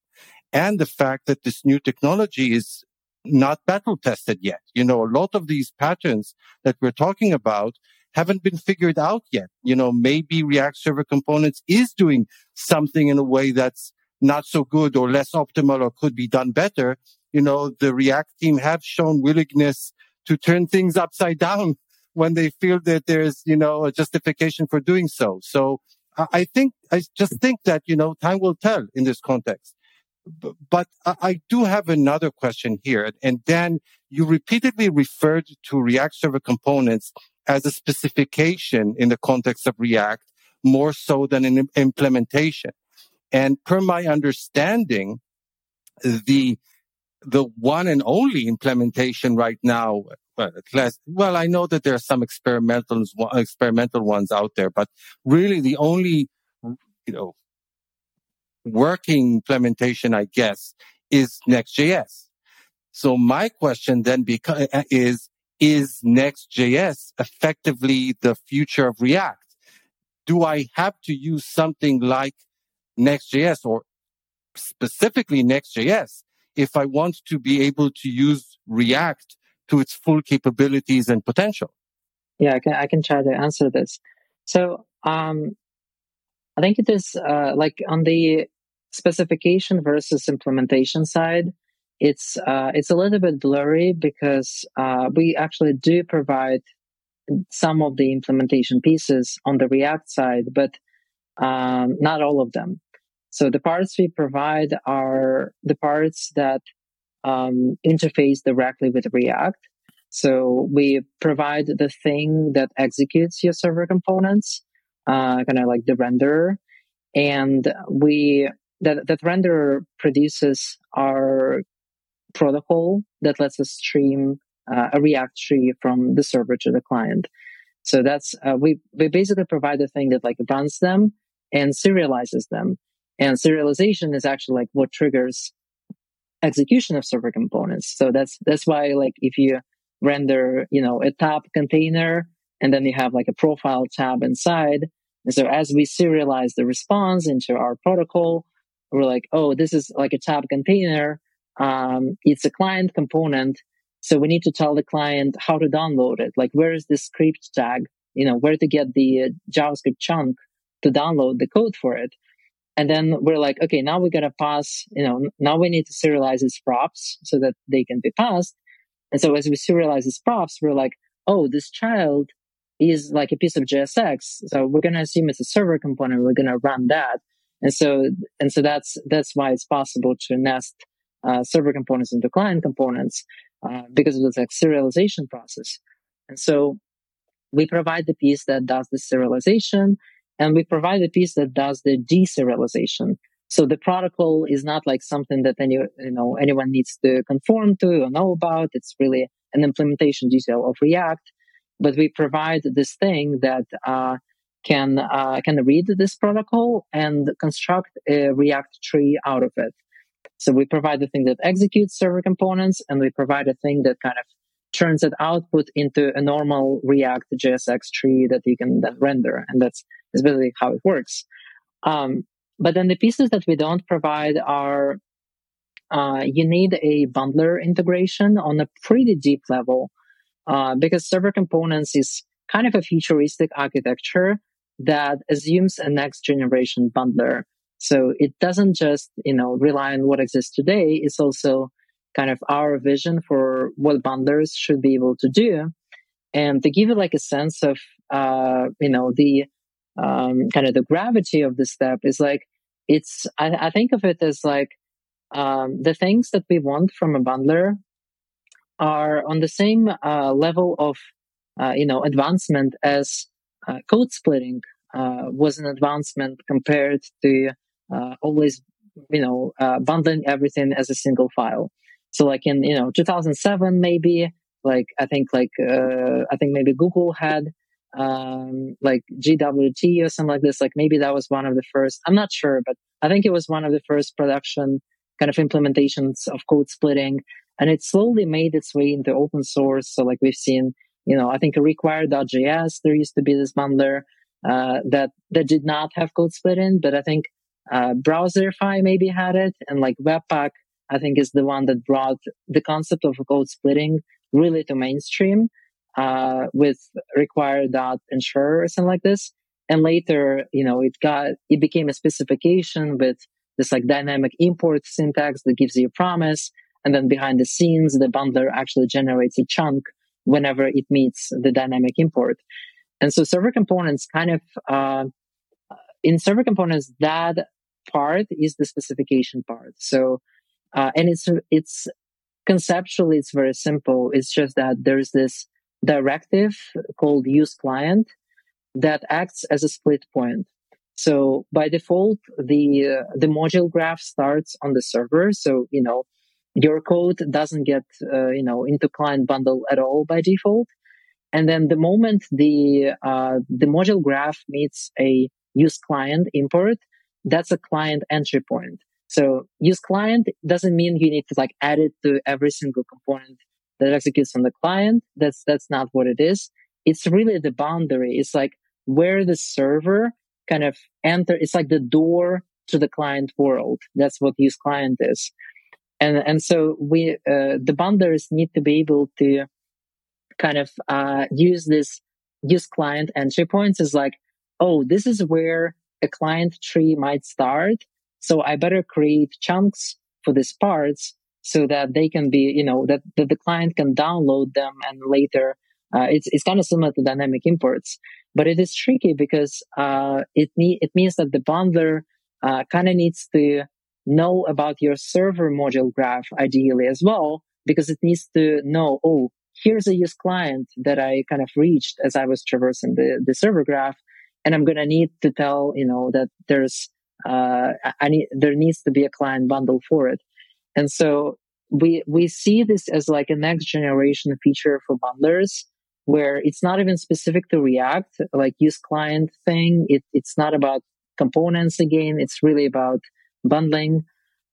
and the fact that this new technology is not battle tested yet. You know, a lot of these patterns that we're talking about haven't been figured out yet. You know, maybe React Server Components is doing something in a way that's not so good or less optimal or could be done better. You know, the React team have shown willingness to turn things upside down when they feel that there's, you know, a justification for doing so. So I think, I just think that, you know, time will tell in this context. But I do have another question here. And Dan, you repeatedly referred to React Server Components as a specification in the context of React more so than an implementation. And per my understanding, the the one and only implementation right now well, I know that there are some experimental experimental ones out there, but really the only, you know, working implementation, I guess, is Next.js. So my question then beca- uh, is, is Next.js effectively the future of React? Do I have to use something like Next.js or specifically Next.js if I want to be able to use React to its full capabilities and potential? Yeah, I can, I can try to answer this. So, um, I think it is, uh, like on the specification versus implementation side, it's, uh, it's a little bit blurry because, uh, we actually do provide some of the implementation pieces on the React side, but, um, not all of them. So the parts we provide are the parts that um, interface directly with React. So we provide the thing that executes your server components, uh, kind of like the renderer, and we that that renderer produces our protocol that lets us stream uh, a React tree from the server to the client. So that's uh, we we basically provide the thing that like runs them and serializes them. And serialization is actually like what triggers execution of server components. So that's, that's why like if you render, you know, a tab container and then you have like a profile tab inside. And so as we serialize the response into our protocol, we're like, oh, this is like a tab container. Um, it's a client component. So we need to tell the client how to download it. Like, where is the script tag? You know, where to get the uh, JavaScript chunk to download the code for it. And then we're like, okay, now we got to pass, you know, now we need to serialize these props so that they can be passed. And so as we serialize these props, we're like, oh, this child is like a piece of JSX. So we're going to assume it's a server component. We're going to run that. And so, and so that's, that's why it's possible to nest uh, server components into client components uh, because of this like serialization process. And so we provide the piece that does the serialization and we provide the piece that does the deserialization. So the protocol is not like something that any, you know, anyone needs to conform to or know about. It's really an implementation detail of React, but we provide this thing that, uh, can, uh, can read this protocol and construct a React tree out of it. So we provide the thing that executes server components and we provide a thing that kind of turns that output into a normal React JSX tree that you can then render. And that's basically how it works. Um, but then the pieces that we don't provide are uh, you need a bundler integration on a pretty deep level uh, because server components is kind of a futuristic architecture that assumes a next generation bundler. So it doesn't just, you know, rely on what exists today. It's also kind of our vision for what bundlers should be able to do. And to give you like a sense of uh, you know, the um, kind of the gravity of this step is like it's. I, I think of it as like um, the things that we want from a bundler are on the same uh, level of uh, you know advancement as code splitting uh, was an advancement compared to uh, always you know bundling everything as a single file. So like in you know 2007 maybe like I think like I think maybe Google had um, like GWT or something like this. Like maybe that was one of the first. I'm not sure, but I think it was one of the first production kind of implementations of code splitting. And it slowly made its way into open source. So like we've seen, you know, I think require.js, there used to be this bundler, uh, that, that did not have code splitting, but I think, uh, Browserify maybe had it and like Webpack, I think is the one that brought the concept of code splitting really to mainstream, uh, with require.ensure or something like this. And later, you know, it got, it became a specification with this like dynamic import syntax that gives you a promise. And then behind the scenes, the bundler actually generates a chunk whenever it meets the dynamic import. And so server components kind of, uh, in server components, that part is the specification part. So, uh, and it's, it's conceptually, it's very simple. It's just that there's this directive called use client that acts as a split point. So by default, the uh, the module graph starts on the server. So you know your code doesn't get uh, you know into client bundle at all by default. And then the moment the uh, the module graph meets a use client import, that's a client entry point. So use client doesn't mean you need to like add it to every single component that executes on the client. That's that's not what it is. It's really the boundary. It's like where the server kind of enter. It's like the door to the client world. That's what use client is. And, and so we, uh, the bundlers need to be able to kind of, uh, use this use client entry points is like, oh, this is where a client tree might start. So I better create chunks for these parts so that they can be, you know, that, that the client can download them and later, uh, it's, it's kind of similar to dynamic imports. But it is tricky because uh, it need, it means that the bundler uh, kind of needs to know about your server module graph ideally as well, because it needs to know, oh, here's a use client that I kind of reached as I was traversing the, the server graph. And I'm going to need to tell, you know, that there's, uh, I need, there needs to be a client bundle for it. And so we, we see this as like a next generation feature for bundlers where it's not even specific to React, like use client thing. It, it's not about components again. It's really about bundling.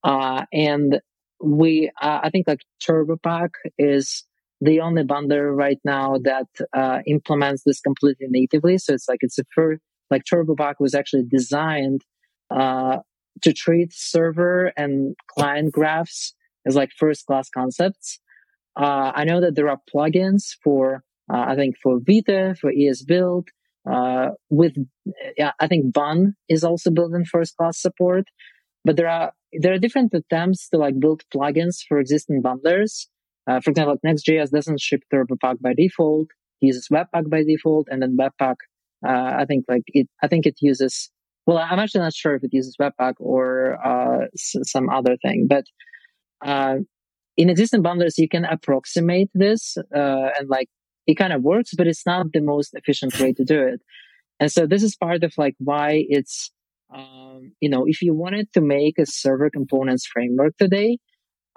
Uh, and we, uh, I think like TurboPack is the only bundler right now that, uh, implements this completely natively. So it's like, it's a first, like TurboPack was actually designed, uh, to treat server and client graphs as like first class concepts. Uh, I know that there are plugins for uh, I think for Vite, for esbuild, uh, with, yeah, I think Bun is also built in first class support, but there are, there are different attempts to like build plugins for existing bundlers. Uh, for example, like Next.js doesn't ship TurboPack by default, it uses Webpack by default, and then Webpack, uh, I think like it, I think it uses, well, I'm actually not sure if it uses Webpack or, uh, s- some other thing, but, uh, in existing bundlers, you can approximate this, uh, and like it kind of works, but it's not the most efficient way to do it. And so this is part of like why it's, um, you know, if you wanted to make a server components framework today,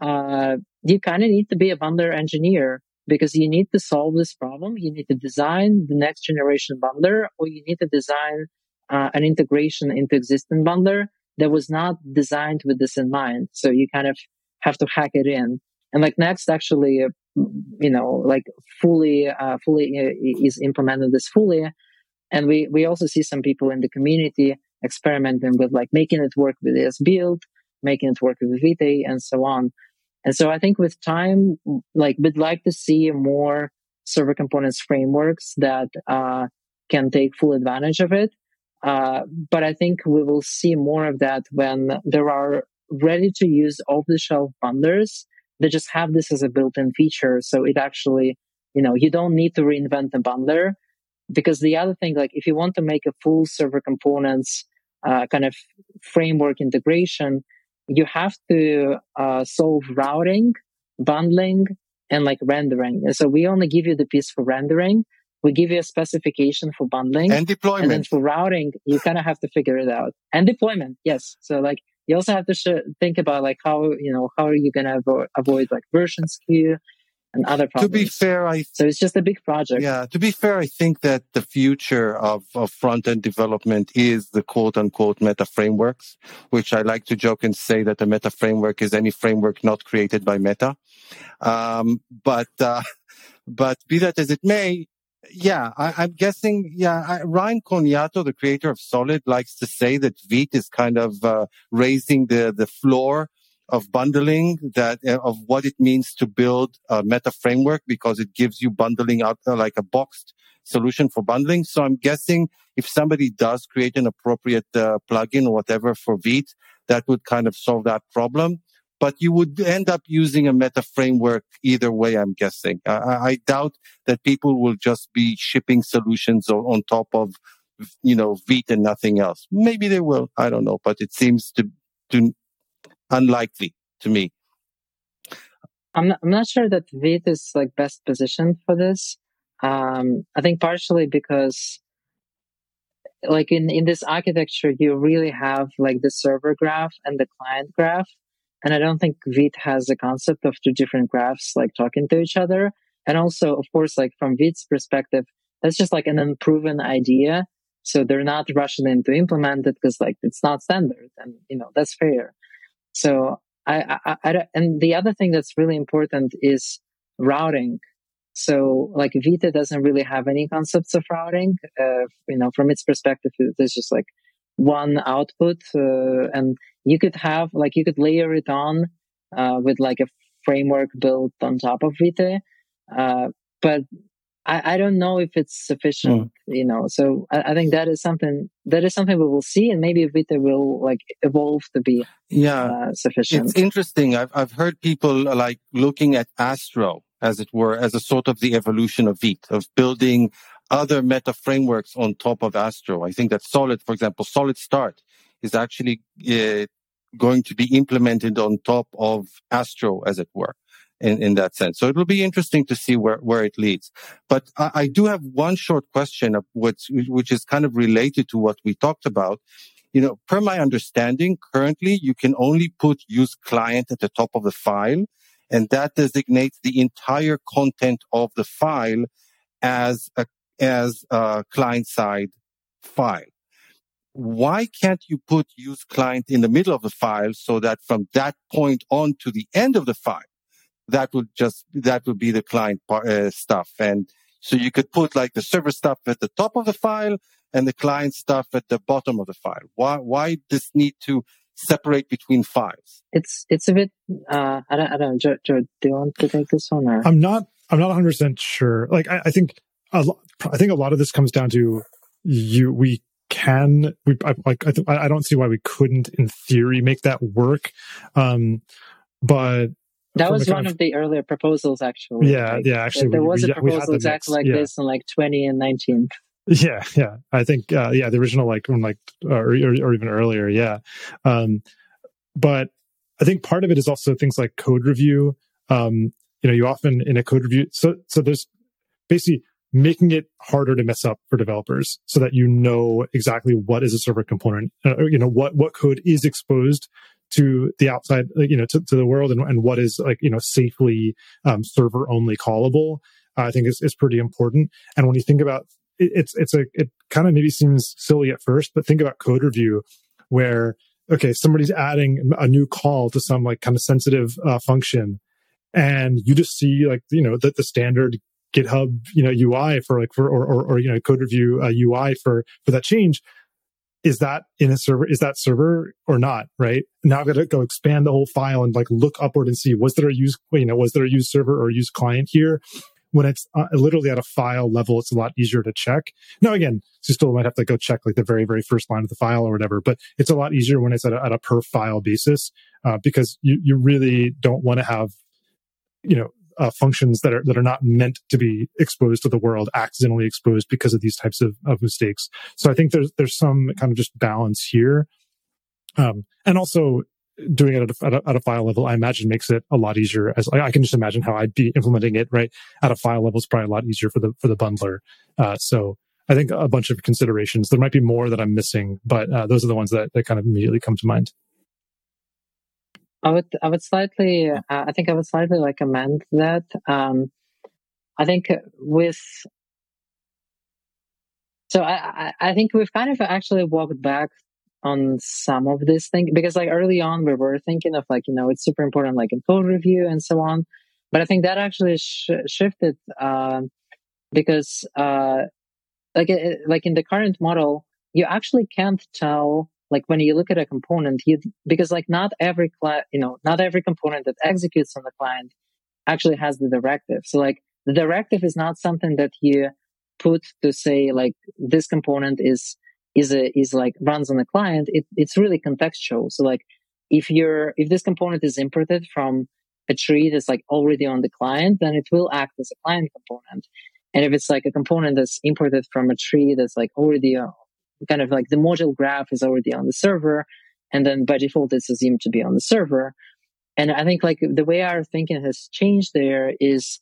uh, you kind of need to be a bundler engineer because you need to solve this problem. You need to design the next generation bundler or you need to design uh, an integration into existing bundler that was not designed with this in mind. So you kind of have to hack it in. And like Next actually you know, like fully, uh, fully uh, is implemented this fully. And we, we also see some people in the community experimenting with like making it work with esbuild, making it work with Vite and so on. And so I think with time, like we'd like to see more server components frameworks that, uh, can take full advantage of it. Uh, but I think we will see more of that when there are ready to use off the shelf bundlers they just have this as a built-in feature. So it actually, you know, you don't need to reinvent the bundler. Because the other thing, like if you want to make a full server components uh, kind of framework integration, you have to uh, solve routing, bundling, and like rendering. And so we only give you the piece for rendering. We give you a specification for bundling and deployment. And then for routing, you kind of have to figure it out. And deployment, yes. So like you also have to sh- think about like how you know how are you going to avo- avoid like version skew and other problems. To be fair, I so it's just a big project. Yeah, to be fair, I think that the future of, of front end development is the quote unquote meta frameworks, which I like to joke and say that a meta framework is any framework not created by Meta. Um, but uh, but be that as it may, yeah, I, am guessing. Yeah, I, Ryan Carniato, the creator of Solid, likes to say that Vite is kind of uh, raising the the floor of bundling that uh, of what it means to build a meta framework because it gives you bundling out uh, like a boxed solution for bundling. So I'm guessing if somebody does create an appropriate uh, plugin or whatever for Vite, that would kind of solve that problem. But you would end up using a meta framework either way, I'm guessing. I, I doubt that people will just be shipping solutions on, on top of, you know, Vite and nothing else. Maybe they will. I don't know, but it seems to, to unlikely to me. I'm not, I'm not sure that Vite is like best positioned for this. Um, I think partially because like in, in this architecture, you really have like the server graph and the client graph. And I don't think Vite has the concept of two different graphs like talking to each other. And also, of course, like from Vite's perspective, that's just like an unproven idea. So they're not rushing in to implement it because like it's not standard and, you know, that's fair. So I, I, I, and the other thing that's really important is routing. So like Vite doesn't really have any concepts of routing. Uh, you know, from its perspective, there's just like one output, uh, and you could have like you could layer it on uh, with like a framework built on top of Vite. Uh, but I, I don't know if it's sufficient, mm. you know. So I, I, think that is something that is something we will see, and maybe Vite will like evolve to be yeah uh, sufficient. It's interesting. I've I've heard people like looking at Astro as it were as a sort of the evolution of Vite of building other meta frameworks on top of Astro. I think that Solid, for example, Solid Start is actually uh, going to be implemented on top of Astro, as it were in, in that sense. So it will be interesting to see where, where it leads. But I, I do have one short question which, which is kind of related to what we talked about. You know, per my understanding, currently you can only put use client at the top of the file and that designates the entire content of the file as a, as a client side file. Why can't you put use client in the middle of the file so that from that point on to the end of the file, that would just that would be the client uh, stuff. And so you could put like the server stuff at the top of the file and the client stuff at the bottom of the file. Why why this need to separate between files? It's it's a bit uh i don't, I don't know Joe, Joe, do you want to take this one or? I'm not i'm not 100% sure. Like i, I think a lot, i think a lot of this comes down to you we can we I, like I, th- I don't see why we couldn't in theory make that work. Um but that was one of, of, the earlier proposals, actually. Yeah, like, yeah. Actually, there we, was a proposal exactly like yeah. this in like 20 and 19. Yeah, yeah. I think, uh, yeah, the original, like, from like, uh, or, or, even earlier, yeah. Um, but I think part of it is also things like code review. Um, you know, you often in a code review, so so there's basically making it harder to mess up for developers so that you know exactly what is a server component, uh, you know, what what code is exposed to the outside, you know, to, to the world and, and what is like, you know, safely um, server only callable, uh, I think is, is pretty important. And when you think about it, it's, it's a, it kind of maybe seems silly at first, but think about code review where, okay, somebody's adding a new call to some like kind of sensitive uh, function and you just see like, you know, that the standard GitHub, you know, UI for like for or or, or you know code review uh, UI for for that change is that in a server is that server or not right? Now i've got to go expand the whole file and like look upward and see was there a use you know was there a use server or a use client here? When it's uh, literally at a file level it's a lot easier to check. Now again you still might have to go check like the very very first line of the file or whatever but it's a lot easier when it's at a, at a per file basis uh, because you, you really don't want to have you know uh, functions that are that are not meant to be exposed to the world accidentally exposed because of these types of, of mistakes. So I think there's there's some kind of just balance here, um, and also doing it at a, at a, file level, I imagine makes it a lot easier. As I, I, can just imagine how I'd be implementing it right at a file level is probably a lot easier for the for the bundler. Uh, so I think a bunch of considerations. There might be more that I'm missing, but uh, those are the ones that, that kind of immediately come to mind. I would I would slightly uh, I think I would slightly like amend that. Um, I think with so I, I think we've kind of actually walked back on some of this thing because like early on we were thinking of like you know it's super important like in code review and so on, but I think that actually sh- shifted uh, because uh, like it, like in the current model you actually can't tell like when you look at a component you because like not every cli- you know not every component that executes on the client actually has the directive. So like the directive is not something that you put to say like this component is is a, is like runs on the client. It, it's really contextual. So like if you're if this component is imported from a tree that's like already on the client then it will act as a client component. And if it's like a component that's imported from a tree that's like already uh, kind of like the module graph is already on the server, and then by default it's assumed to be on the server. And I think like the way our thinking has changed there is,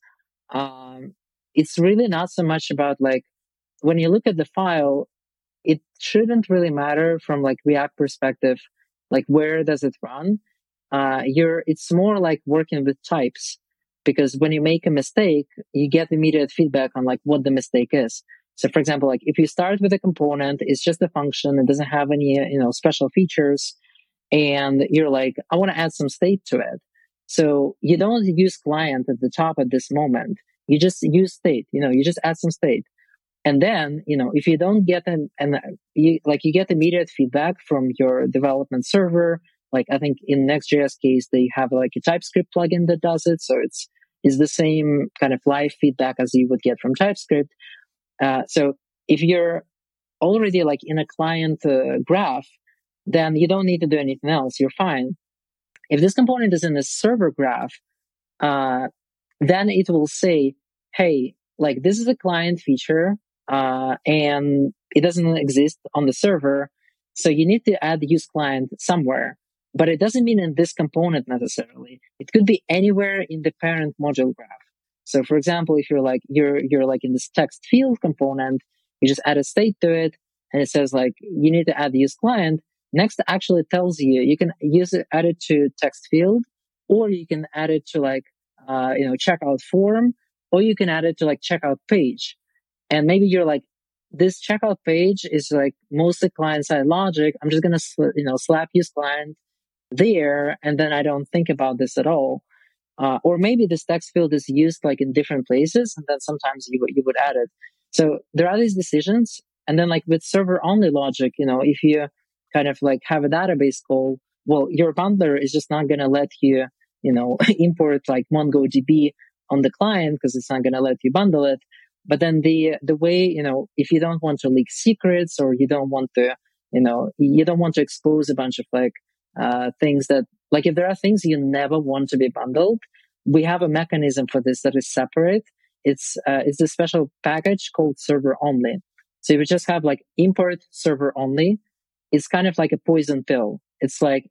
um, it's really not so much about like when you look at the file, it shouldn't really matter from like React perspective, like where does it run? Uh, you're, it's more like working with types because when you make a mistake, you get immediate feedback on like what the mistake is. So for example, like if you start with a component, it's just a function. It doesn't have any, you know, special features. And you're like, I want to add some state to it. So you don't use client at the top at this moment. You just use state, you know, you just add some state. And then, you know, if you don't get an, and you, like you get immediate feedback from your development server, like I think in Next.js case, they have like a TypeScript plugin that does it. So it's, is the same kind of live feedback as you would get from TypeScript. Uh, so if you're already like in a client uh, graph, then you don't need to do anything else. You're fine. If this component is in a server graph, uh, then it will say, Hey, like this is a client feature, uh, and it doesn't exist on the server. So you need to add use client somewhere, but it doesn't mean in this component necessarily. It could be anywhere in the parent module graph. So for example, if you're like, you're, you're like in this text field component, you just add a state to it and it says like, you need to add the use client. Next actually tells you, you can use it, add it to text field, or you can add it to like, uh, you know, checkout form, or you can add it to like checkout page. And maybe you're like, this checkout page is like mostly client side logic. I'm just sl- you know, slap use client there. And then I don't think about this at all. Uh, or maybe this text field is used like in different places and then sometimes you, you would add it. So there are these decisions. And then like with server only logic, you know, if you kind of like have a database call, well, your bundler is just not going to let you, you know, import like MongoDB on the client because it's not going to let you bundle it. But then the, the way, you know, if you don't want to leak secrets or you don't want to, you know, you don't want to expose a bunch of like, uh, things that like if there are things you never want to be bundled, we have a mechanism for this that is separate. It's uh, it's a special package called server only. So if you just have like import server only, it's kind of like a poison pill. It's like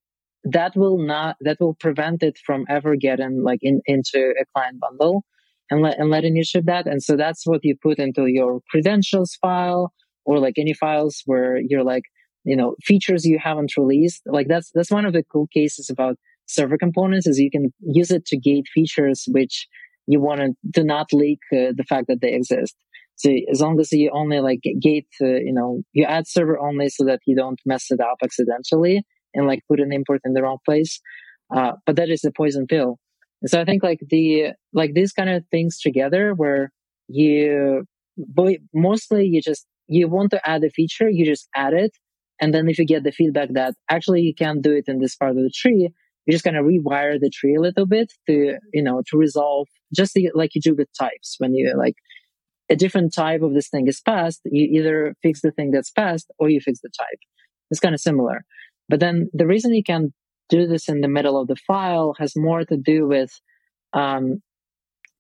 that will not that will prevent it from ever getting like in, into a client bundle and let and letting you ship that. And so that's what you put into your credentials file or like any files where you're like you know, features you haven't released. Like that's, that's one of the cool cases about server components is you can use it to gate features which you want to, to not leak uh, the fact that they exist. So as long as you only like gate, uh, you know, you add server only so that you don't mess it up accidentally and like put an import in the wrong place. Uh, but that is the poison pill. And so I think like the, like these kind of things together where you, mostly you just, you want to add a feature, you just add it and then if you get the feedback that actually you can't do it in this part of the tree, you're just going to rewire the tree a little bit to, you know, to resolve just like you do with types. When you like a different type of this thing is passed, you either fix the thing that's passed or you fix the type. It's kind of similar. But then the reason you can do this in the middle of the file has more to do with, um,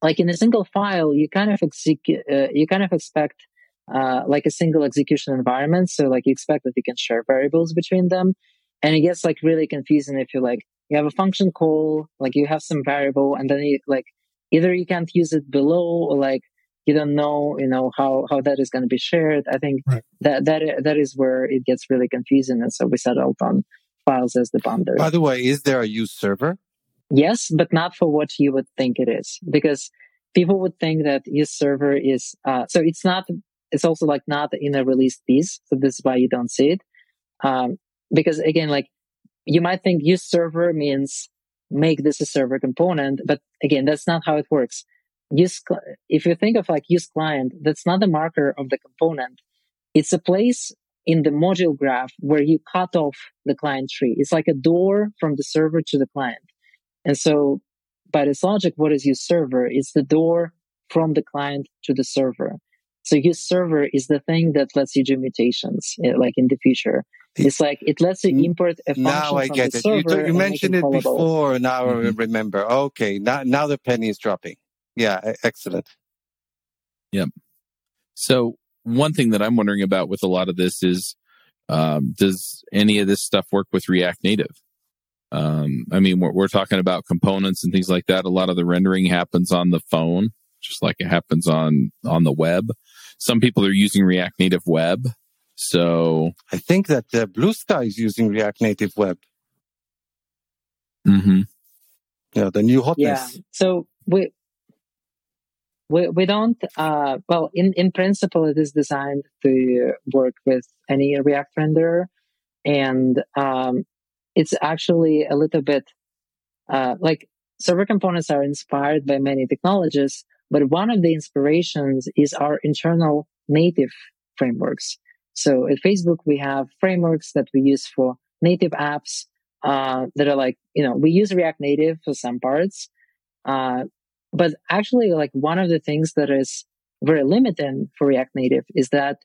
like in a single file, you kind of execute, uh, you kind of expect uh, like a single execution environment. So like you expect that you can share variables between them, and it gets like really confusing if you like you have a function call, like you have some variable, and then you like either you can't use it below or like you don't know you know how how that is going to be shared i think right. that that that is where it gets really confusing and so we settled on files as the boundary by the way is there a use server yes but not for what you would think it is because people would think that use server is uh, so it's not it's also like not in a released piece so this is why you don't see it. Um, because again like you might think use server means make this a server component but again that's not how it works. Use if you think of like use client that's not the marker of the component. It's a place in the module graph where you cut off the client tree. It's like a door from the server to the client. And so by this logic what is use server? It's the door from the client to the server so use server is the thing that lets you do mutations eh, like in the future it's like it lets you import a function now I get it. You, you mentioned it before. Now mm-hmm. I remember. Okay, now now the penny is dropping. Yeah, excellent. Yep. So one thing that I'm wondering about with a lot of this is, um, does any of this stuff work with React Native? Um, I mean, we're, we're talking about components and things like that. A lot of the rendering happens on the phone, just like it happens on on the web. Some people are using React Native Web. So I think that uh, Bluesky is using React Native Web. Mm-hmm. Yeah, the new hotness. Yeah. So we we, we don't uh, well in, in principle it is designed to work with any react renderer and um, it's actually a little bit uh, like server components are inspired by many technologies but one of the inspirations is our internal native frameworks so at facebook we have frameworks that we use for native apps uh, that are like you know we use react native for some parts uh, but actually, like one of the things that is very limiting for React Native is that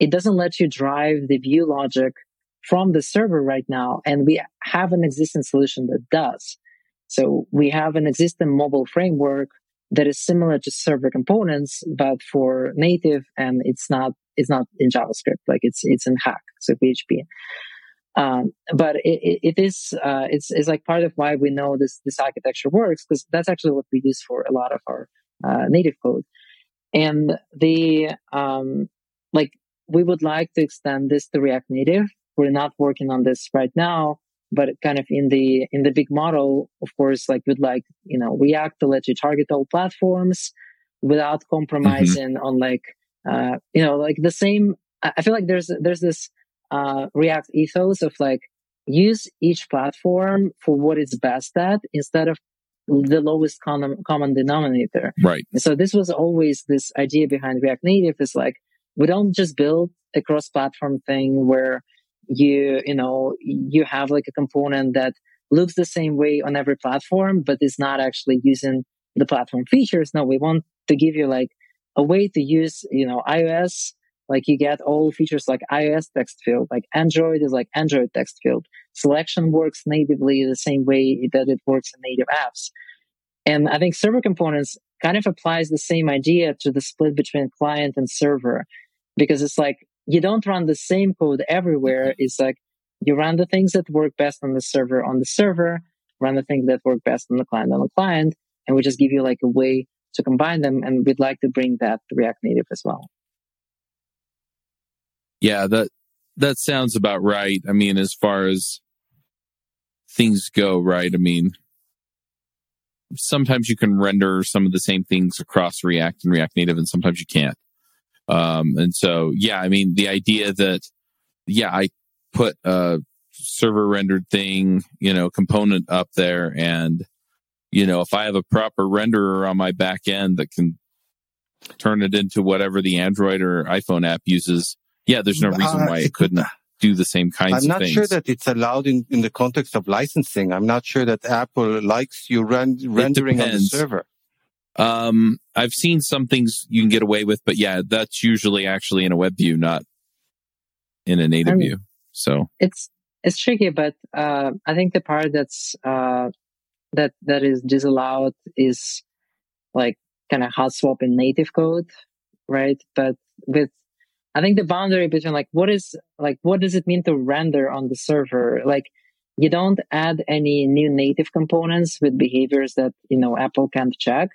it doesn't let you drive the view logic from the server right now. And we have an existing solution that does. So we have an existing mobile framework that is similar to server components, but for native and it's not, it's not in JavaScript. Like it's, it's in Hack. So PHP. Um, but it, it is uh, it's, it's like part of why we know this this architecture works because that's actually what we use for a lot of our uh, native code. And the um, like we would like to extend this to React Native. We're not working on this right now, but kind of in the in the big model, of course, like we'd like you know React to let you target all platforms without compromising mm-hmm. on like uh, you know like the same. I feel like there's there's this uh, React ethos of like use each platform for what it's best at instead of the lowest common, common denominator. Right. so this was always this idea behind React Native is like, we don't just build a cross platform thing where you, you know, you have like a component that looks the same way on every platform, but is not actually using the platform features. No, we want to give you like a way to use, you know, iOS like you get all features like iOS text field, like Android is like Android text field. Selection works natively the same way that it works in native apps. And I think server components kind of applies the same idea to the split between client and server because it's like you don't run the same code everywhere. Mm-hmm. It's like you run the things that work best on the server on the server, run the things that work best on the client on the client, and we just give you like a way to combine them. And we'd like to bring that to React Native as well. Yeah, that that sounds about right. I mean, as far as things go, right? I mean, sometimes you can render some of the same things across React and React Native, and sometimes you can't. Um, and so, yeah, I mean, the idea that, yeah, I put a server rendered thing, you know, component up there, and you know, if I have a proper renderer on my back end that can turn it into whatever the Android or iPhone app uses, yeah, there's no reason why it couldn't do the same kinds I'm not sure that it's allowed in, in the context of licensing. I'm not sure that Apple likes you run, rendering on the server. Um, I've seen some things you can get away with, but yeah, that's usually actually in a web view, not in a native view. So it's it's tricky, but uh, I think the part that's uh, that that is disallowed is like kind of hot swap in native code, right? But with I think the boundary between like what is like what does it mean to render on the server? Like you don't add any new native components with behaviors that you know Apple can't check.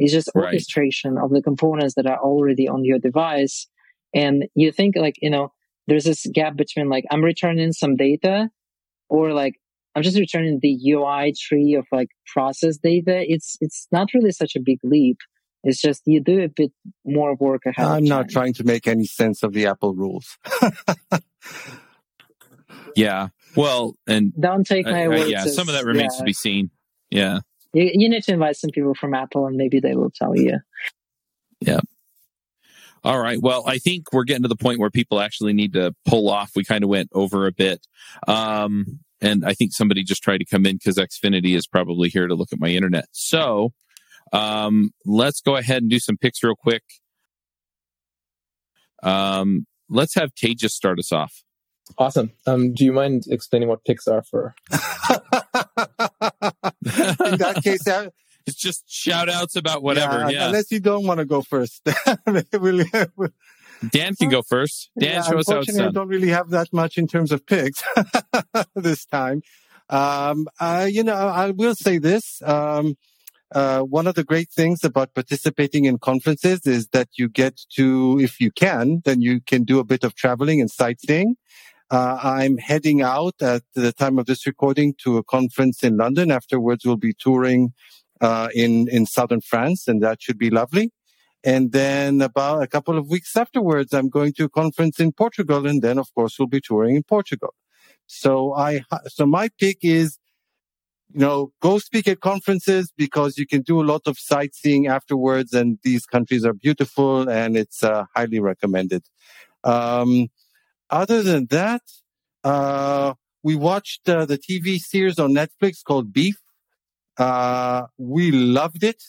It's just Right. orchestration of the components that are already on your device. And you think like, you know, there's this gap between like I'm returning some data or like I'm just returning the UI tree of like process data. It's it's not really such a big leap. It's just you do a bit more work ahead. of I'm not time. trying to make any sense of the Apple rules. Yeah. Well, and Don't take my uh, words. yeah, some of that remains yeah. to be seen. Yeah. You, you need to invite some people from Apple, and maybe they will tell you. Yeah. All right. Well, I think we're getting to the point where people actually need to pull off. We kind of went over a bit. Um, and I think somebody just tried to come in because Xfinity is probably here to look at my internet. So, um, let's go ahead and do some picks real quick. Um, let's have Tejas start us off. Awesome. Um, do you mind explaining what picks are for? In that case, It's just shout outs about whatever. yeah, Yeah. Unless you don't want to go first. We'll- Dan can go first. Dan, Yeah, show us how it's unfortunately, I don't really have that much in terms of picks this time. Um, uh, you know, I will say this. Um, uh, one of the great things about participating in conferences is that you get to, if you can, then you can do a bit of traveling and sightseeing. Uh, I'm heading out at the time of this recording to a conference in London. Afterwards, we'll be touring uh, in in southern France, and that should be lovely. And then about a couple of weeks afterwards, I'm going to a conference in Portugal. And then, of course, we'll be touring in Portugal. So I, so my pick is, you know, go speak at conferences because you can do a lot of sightseeing afterwards. And these countries are beautiful and it's uh, highly recommended. Um, other than that, uh, we watched uh, the TV series on Netflix called Beef. Uh, we loved it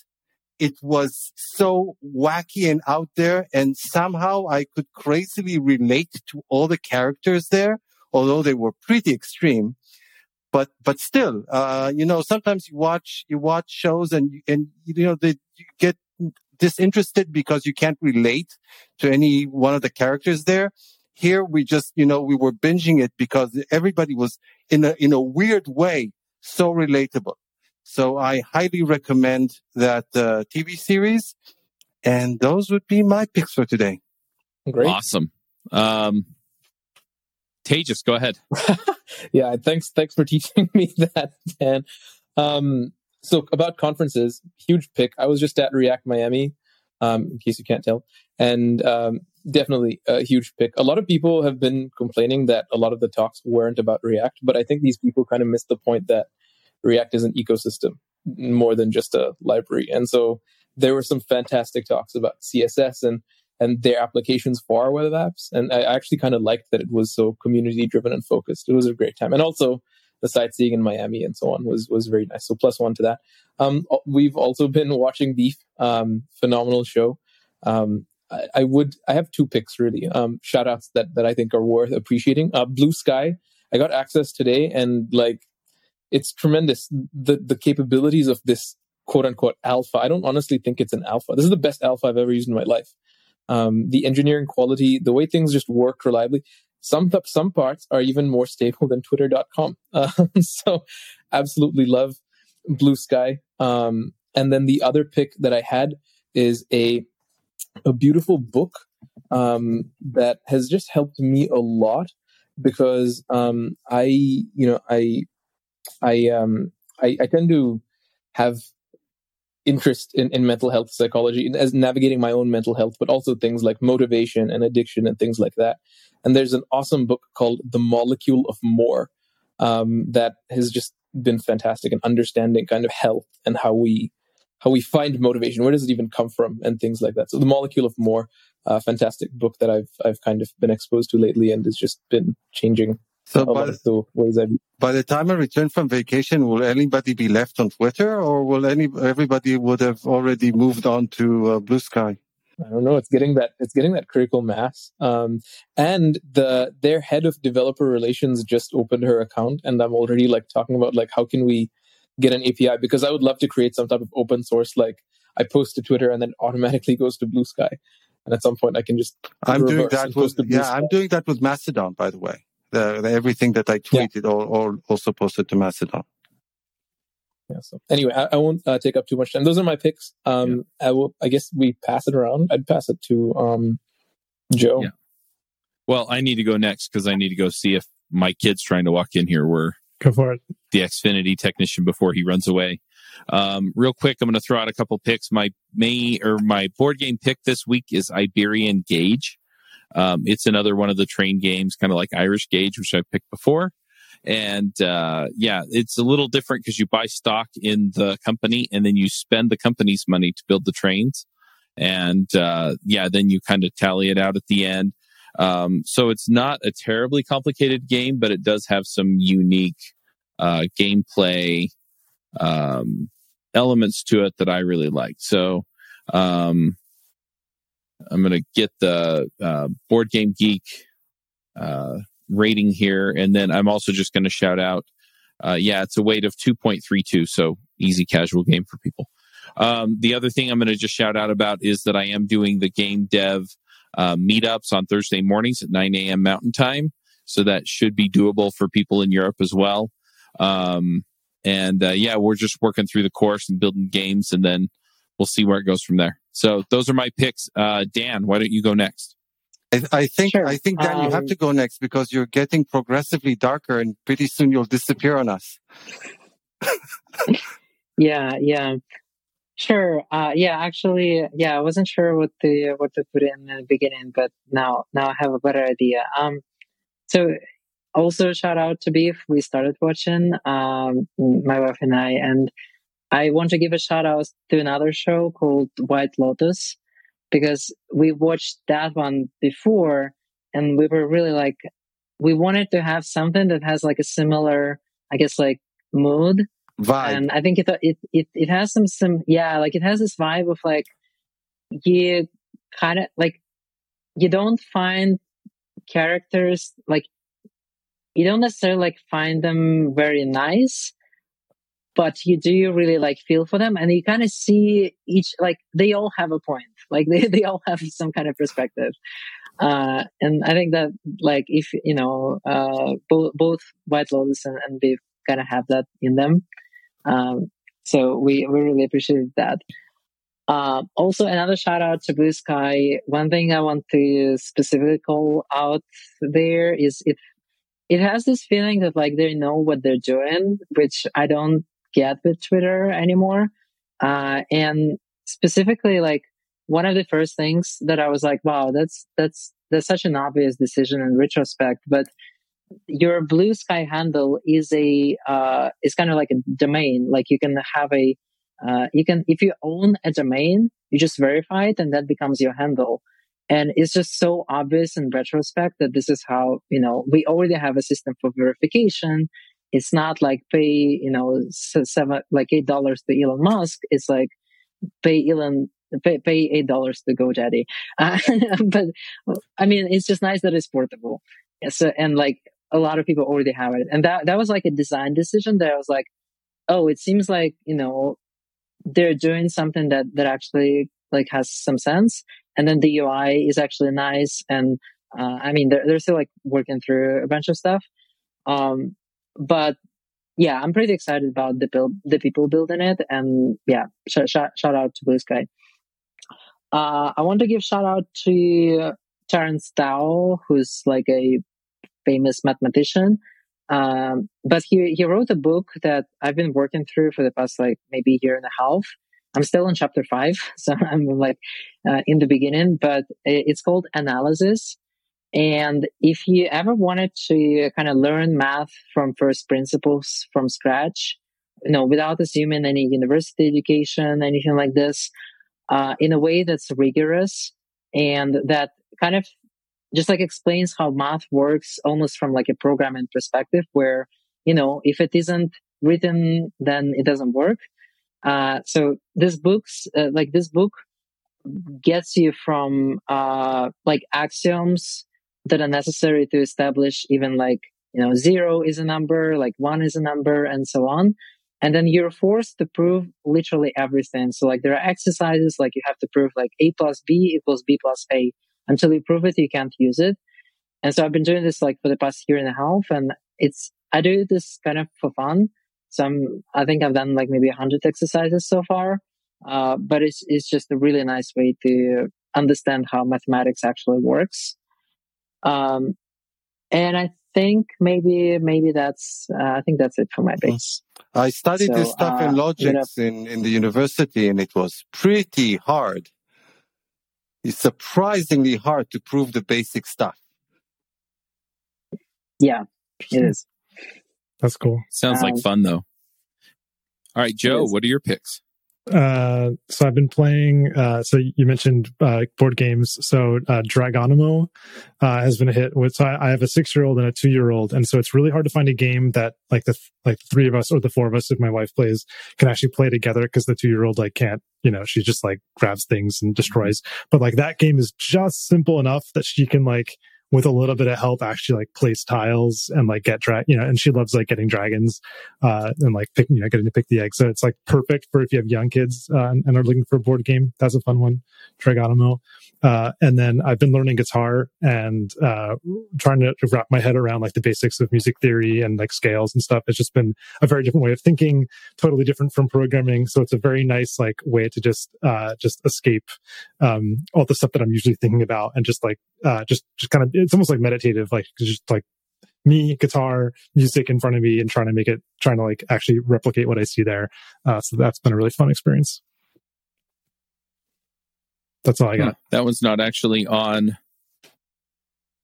it was so wacky and out there and somehow I could crazily relate to all the characters there, although they were pretty extreme. But, but still, uh, you know, sometimes you watch, you watch shows and, and, you know, they, you get disinterested because you can't relate to any one of the characters there. Here we just, you know, we were binging it because everybody was in a, in a weird way so relatable. So I highly recommend that uh, TV series. And those would be my picks for today. Great. Awesome. Um, Tejas, go ahead. yeah, thanks. Thanks for teaching me that, Dan. Um, so about conferences, huge pick. I was just at React Miami, um, in case you can't tell, and um, definitely a huge pick. A lot of people have been complaining that a lot of the talks weren't about React, but I think these people kind of missed the point that React is an ecosystem more than just a library, and so there were some fantastic talks about CSS and and their applications for our web apps. And I actually kind of liked that it was so community driven and focused. It was a great time. And also the sightseeing in Miami and so on was, was very nice. So plus one to that. Um, we've also been watching Beef, um, phenomenal show. Um, I, would, I have two picks really, um, shout outs that, that I think are worth appreciating. Uh, Bluesky, I got access today and like, it's tremendous. The, the capabilities of this quote unquote alpha. I don't honestly think it's an alpha. This is the best alpha I've ever used in my life um, the engineering quality, the way things just work reliably. Some some parts are even more stable than Twitter.com. Uh, so, absolutely love Bluesky. Um, and then the other pick that I had is a a beautiful book um, that has just helped me a lot because um, I you know I I um I, I tend to have interest in, in mental health psychology as navigating my own mental health, but also things like motivation and addiction and things like that. And there's an awesome book called The Molecule of More um, that has just been fantastic in understanding kind of health and how we how we find motivation. Where does it even come from and things like that. So The Molecule of More, uh, fantastic book that I've I've kind of been exposed to lately and has just been changing So by, the ways I by the time I return from vacation, will anybody be left on Twitter, or will any everybody would have already moved on to uh, Bluesky? I don't know. It's getting that. It's getting that critical mass. Um, and the their head of developer relations just opened her account, and I'm already like talking about like how can we get an API because I would love to create some type of open source like I post to Twitter and then automatically goes to Bluesky. And at some point, I can just I'm doing that with yeah, Sky. I'm doing that with Mastodon, by the way. The, the everything that I tweeted, yeah. all, all also posted to Mastodon. Yeah. So anyway, I, I won't uh, take up too much time. Those are my picks. Um, yeah. I will. I guess we pass it around. I'd pass it to um, Joe. Yeah. Well, I need to go next because I need to go see if my kid's trying to walk in here. We're go for it. The Xfinity technician before he runs away. Um, real quick, I'm going to throw out a couple picks. My main or my board game pick this week is Iberian Gauge. Um, it's another one of the train games, kind of like Irish Gauge, which I picked before. And uh, yeah, it's a little different because you buy stock in the company and then you spend the company's money to build the trains. And uh, yeah, then you kind of tally it out at the end. Um, so it's not a terribly complicated game, but it does have some unique uh, gameplay um, elements to it that I really like. So um, I'm going to get the uh, Board Game Geek uh, rating here, and then I'm also just going to shout out. Uh, yeah, it's a weight of 2.32, so easy casual game for people. Um, the other thing I'm going to just shout out about is that I am doing the game dev uh, meetups on Thursday mornings at 9 a.m. Mountain Time. So that should be doable for people in Europe as well. Um, and uh, yeah, we're just working through the course and building games, and then we'll see where it goes from there. So those are my picks. Uh, Dan, why don't you go next? I, I think sure. I think Dan, um, you have um, to go next because you're getting progressively darker, and pretty soon you'll disappear on us. yeah, yeah. Sure. Uh, yeah, actually, yeah, I wasn't sure what the what to put in the beginning, but now now I have a better idea. Um, so also shout out to Beef. We started watching, um, my wife and I, and I want to give a shout out to another show called White Lotus because we watched that one before, and we were really like, we wanted to have something that has like a similar, I guess, like mood vibe. And I think it, it, it, it has some, some, yeah, like it has this vibe of like, you kind of like, you don't find characters like, you don't necessarily like find them very nice, but you do really like feel for them and you kind of see each, like they all have a point. Like they, they all have some kind of perspective. Uh, and I think that like if, you know, uh, both, both White Lotus and, and kind of have that in them. Um, so we, we really appreciate that. Uh, also, another shout out to Bluesky. One thing I want to specifically call out there is it it has this feeling that like they know what they're doing, which I don't get with Twitter anymore. Uh, and specifically, like one of the first things that I was like, wow, that's that's that's such an obvious decision in retrospect, but your Bluesky handle is a uh, is kind of like a domain. Like you can have a uh, you can if you own a domain you just verify it and that becomes your handle. And it's just so obvious in retrospect that this is how you know we already have a system for verification. It's not like pay you know seven like eight dollars to elon musk. It's like pay elon pay, pay eight dollars to godaddy. Uh, but i mean it's just nice that it's portable. So and like a lot of people already have it. And that, that was like a design decision that I was like, oh, it seems like, you know, they're doing something that, that actually like has some sense. And then the UI is actually nice. And, uh, I mean, they're, they're still like working through a bunch of stuff. Um, but yeah, I'm pretty excited about the build, the people building it. And yeah, sh- sh- shout out to Bluesky. Uh, I want to give shout out to Terence Tao, who's like a famous mathematician. Um, but he, he wrote a book that I've been working through for the past like maybe year and a half. I'm still in chapter five, so I'm like uh, in the beginning, but it's called Analysis. And if you ever wanted to kind of learn math from first principles from scratch, you know, without assuming any university education, anything like this, uh, in a way that's rigorous and that kind of just like explains how math works almost from like a programming perspective where, you know, if it isn't written, then it doesn't work. Uh, so this books, uh, like this book gets you from, uh, like axioms that are necessary to establish even like, you know, zero is a number, like one is a number and so on. and then you're forced to prove literally everything. So like there are exercises like you have to prove like a plus b equals b plus a. Until you prove it, you can't use it. And so I've been doing this like for the past year and a half, and it's I do this kind of for fun. So I'm, I think I've done like maybe a hundred exercises so far. Uh, but it's it's just a really nice way to understand how mathematics actually works. Um, and I think maybe maybe that's uh, I think that's it for my Mm-hmm. base. I studied So, this stuff in uh, you logics in, in the university and it was pretty hard. It's surprisingly hard to prove the basic stuff. Yeah, it is. That's cool. Sounds like Um, fun though. All right, Joe, what are your picks? Uh, so I've been playing. Uh, so you mentioned uh, board games. So uh, Dragomino uh, has been a hit. With, so I, I have a six-year-old and a two-year-old, and so it's really hard to find a game that like the like the three of us or the four of us, if my wife plays, can actually play together because the two-year-old like can't. You know, she just like grabs things and destroys. But like that game is just simple enough that she can like with a little bit of help actually like place tiles and like get drag you know and she loves like getting dragons uh and like pick you know getting to pick the egg so it's like perfect for if you have young kids uh, and, are looking for a board game. That's a fun one Dragomino. uh and then i've been learning guitar and uh trying to wrap my head around like the basics of music theory and like scales and stuff. It's just been a very different way of thinking totally different from programming. So it's a very nice like way to just uh just escape um all the stuff that i'm usually thinking about and just like uh just just kind of it's almost like meditative like just like me guitar music in front of me and trying to make it trying to like actually replicate what i see there uh so that's been a really fun experience that's all i got That one's not actually on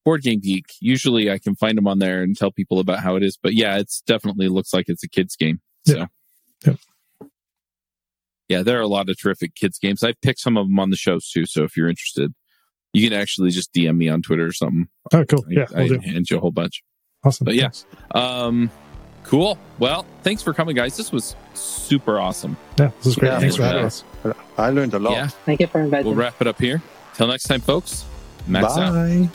Board Game Geek. Usually I can find them on there and tell people about how it is. But yeah, it's definitely looks like it's a kids game. So Yeah. Yeah. Yeah, there are a lot of terrific kids games. I've picked some of them on the shows too. So if you're interested, you can actually just DM me on Twitter or something. oh cool I, yeah I we'll do hand you a whole bunch. awesome but yeah. Um, cool. Well, thanks for coming, guys. This was super awesome. yeah this was great Yeah, thanks for having us I learned a lot. Yeah, Thank you for inviting we'll wrap it up here. Till next time, folks. Max out. Bye.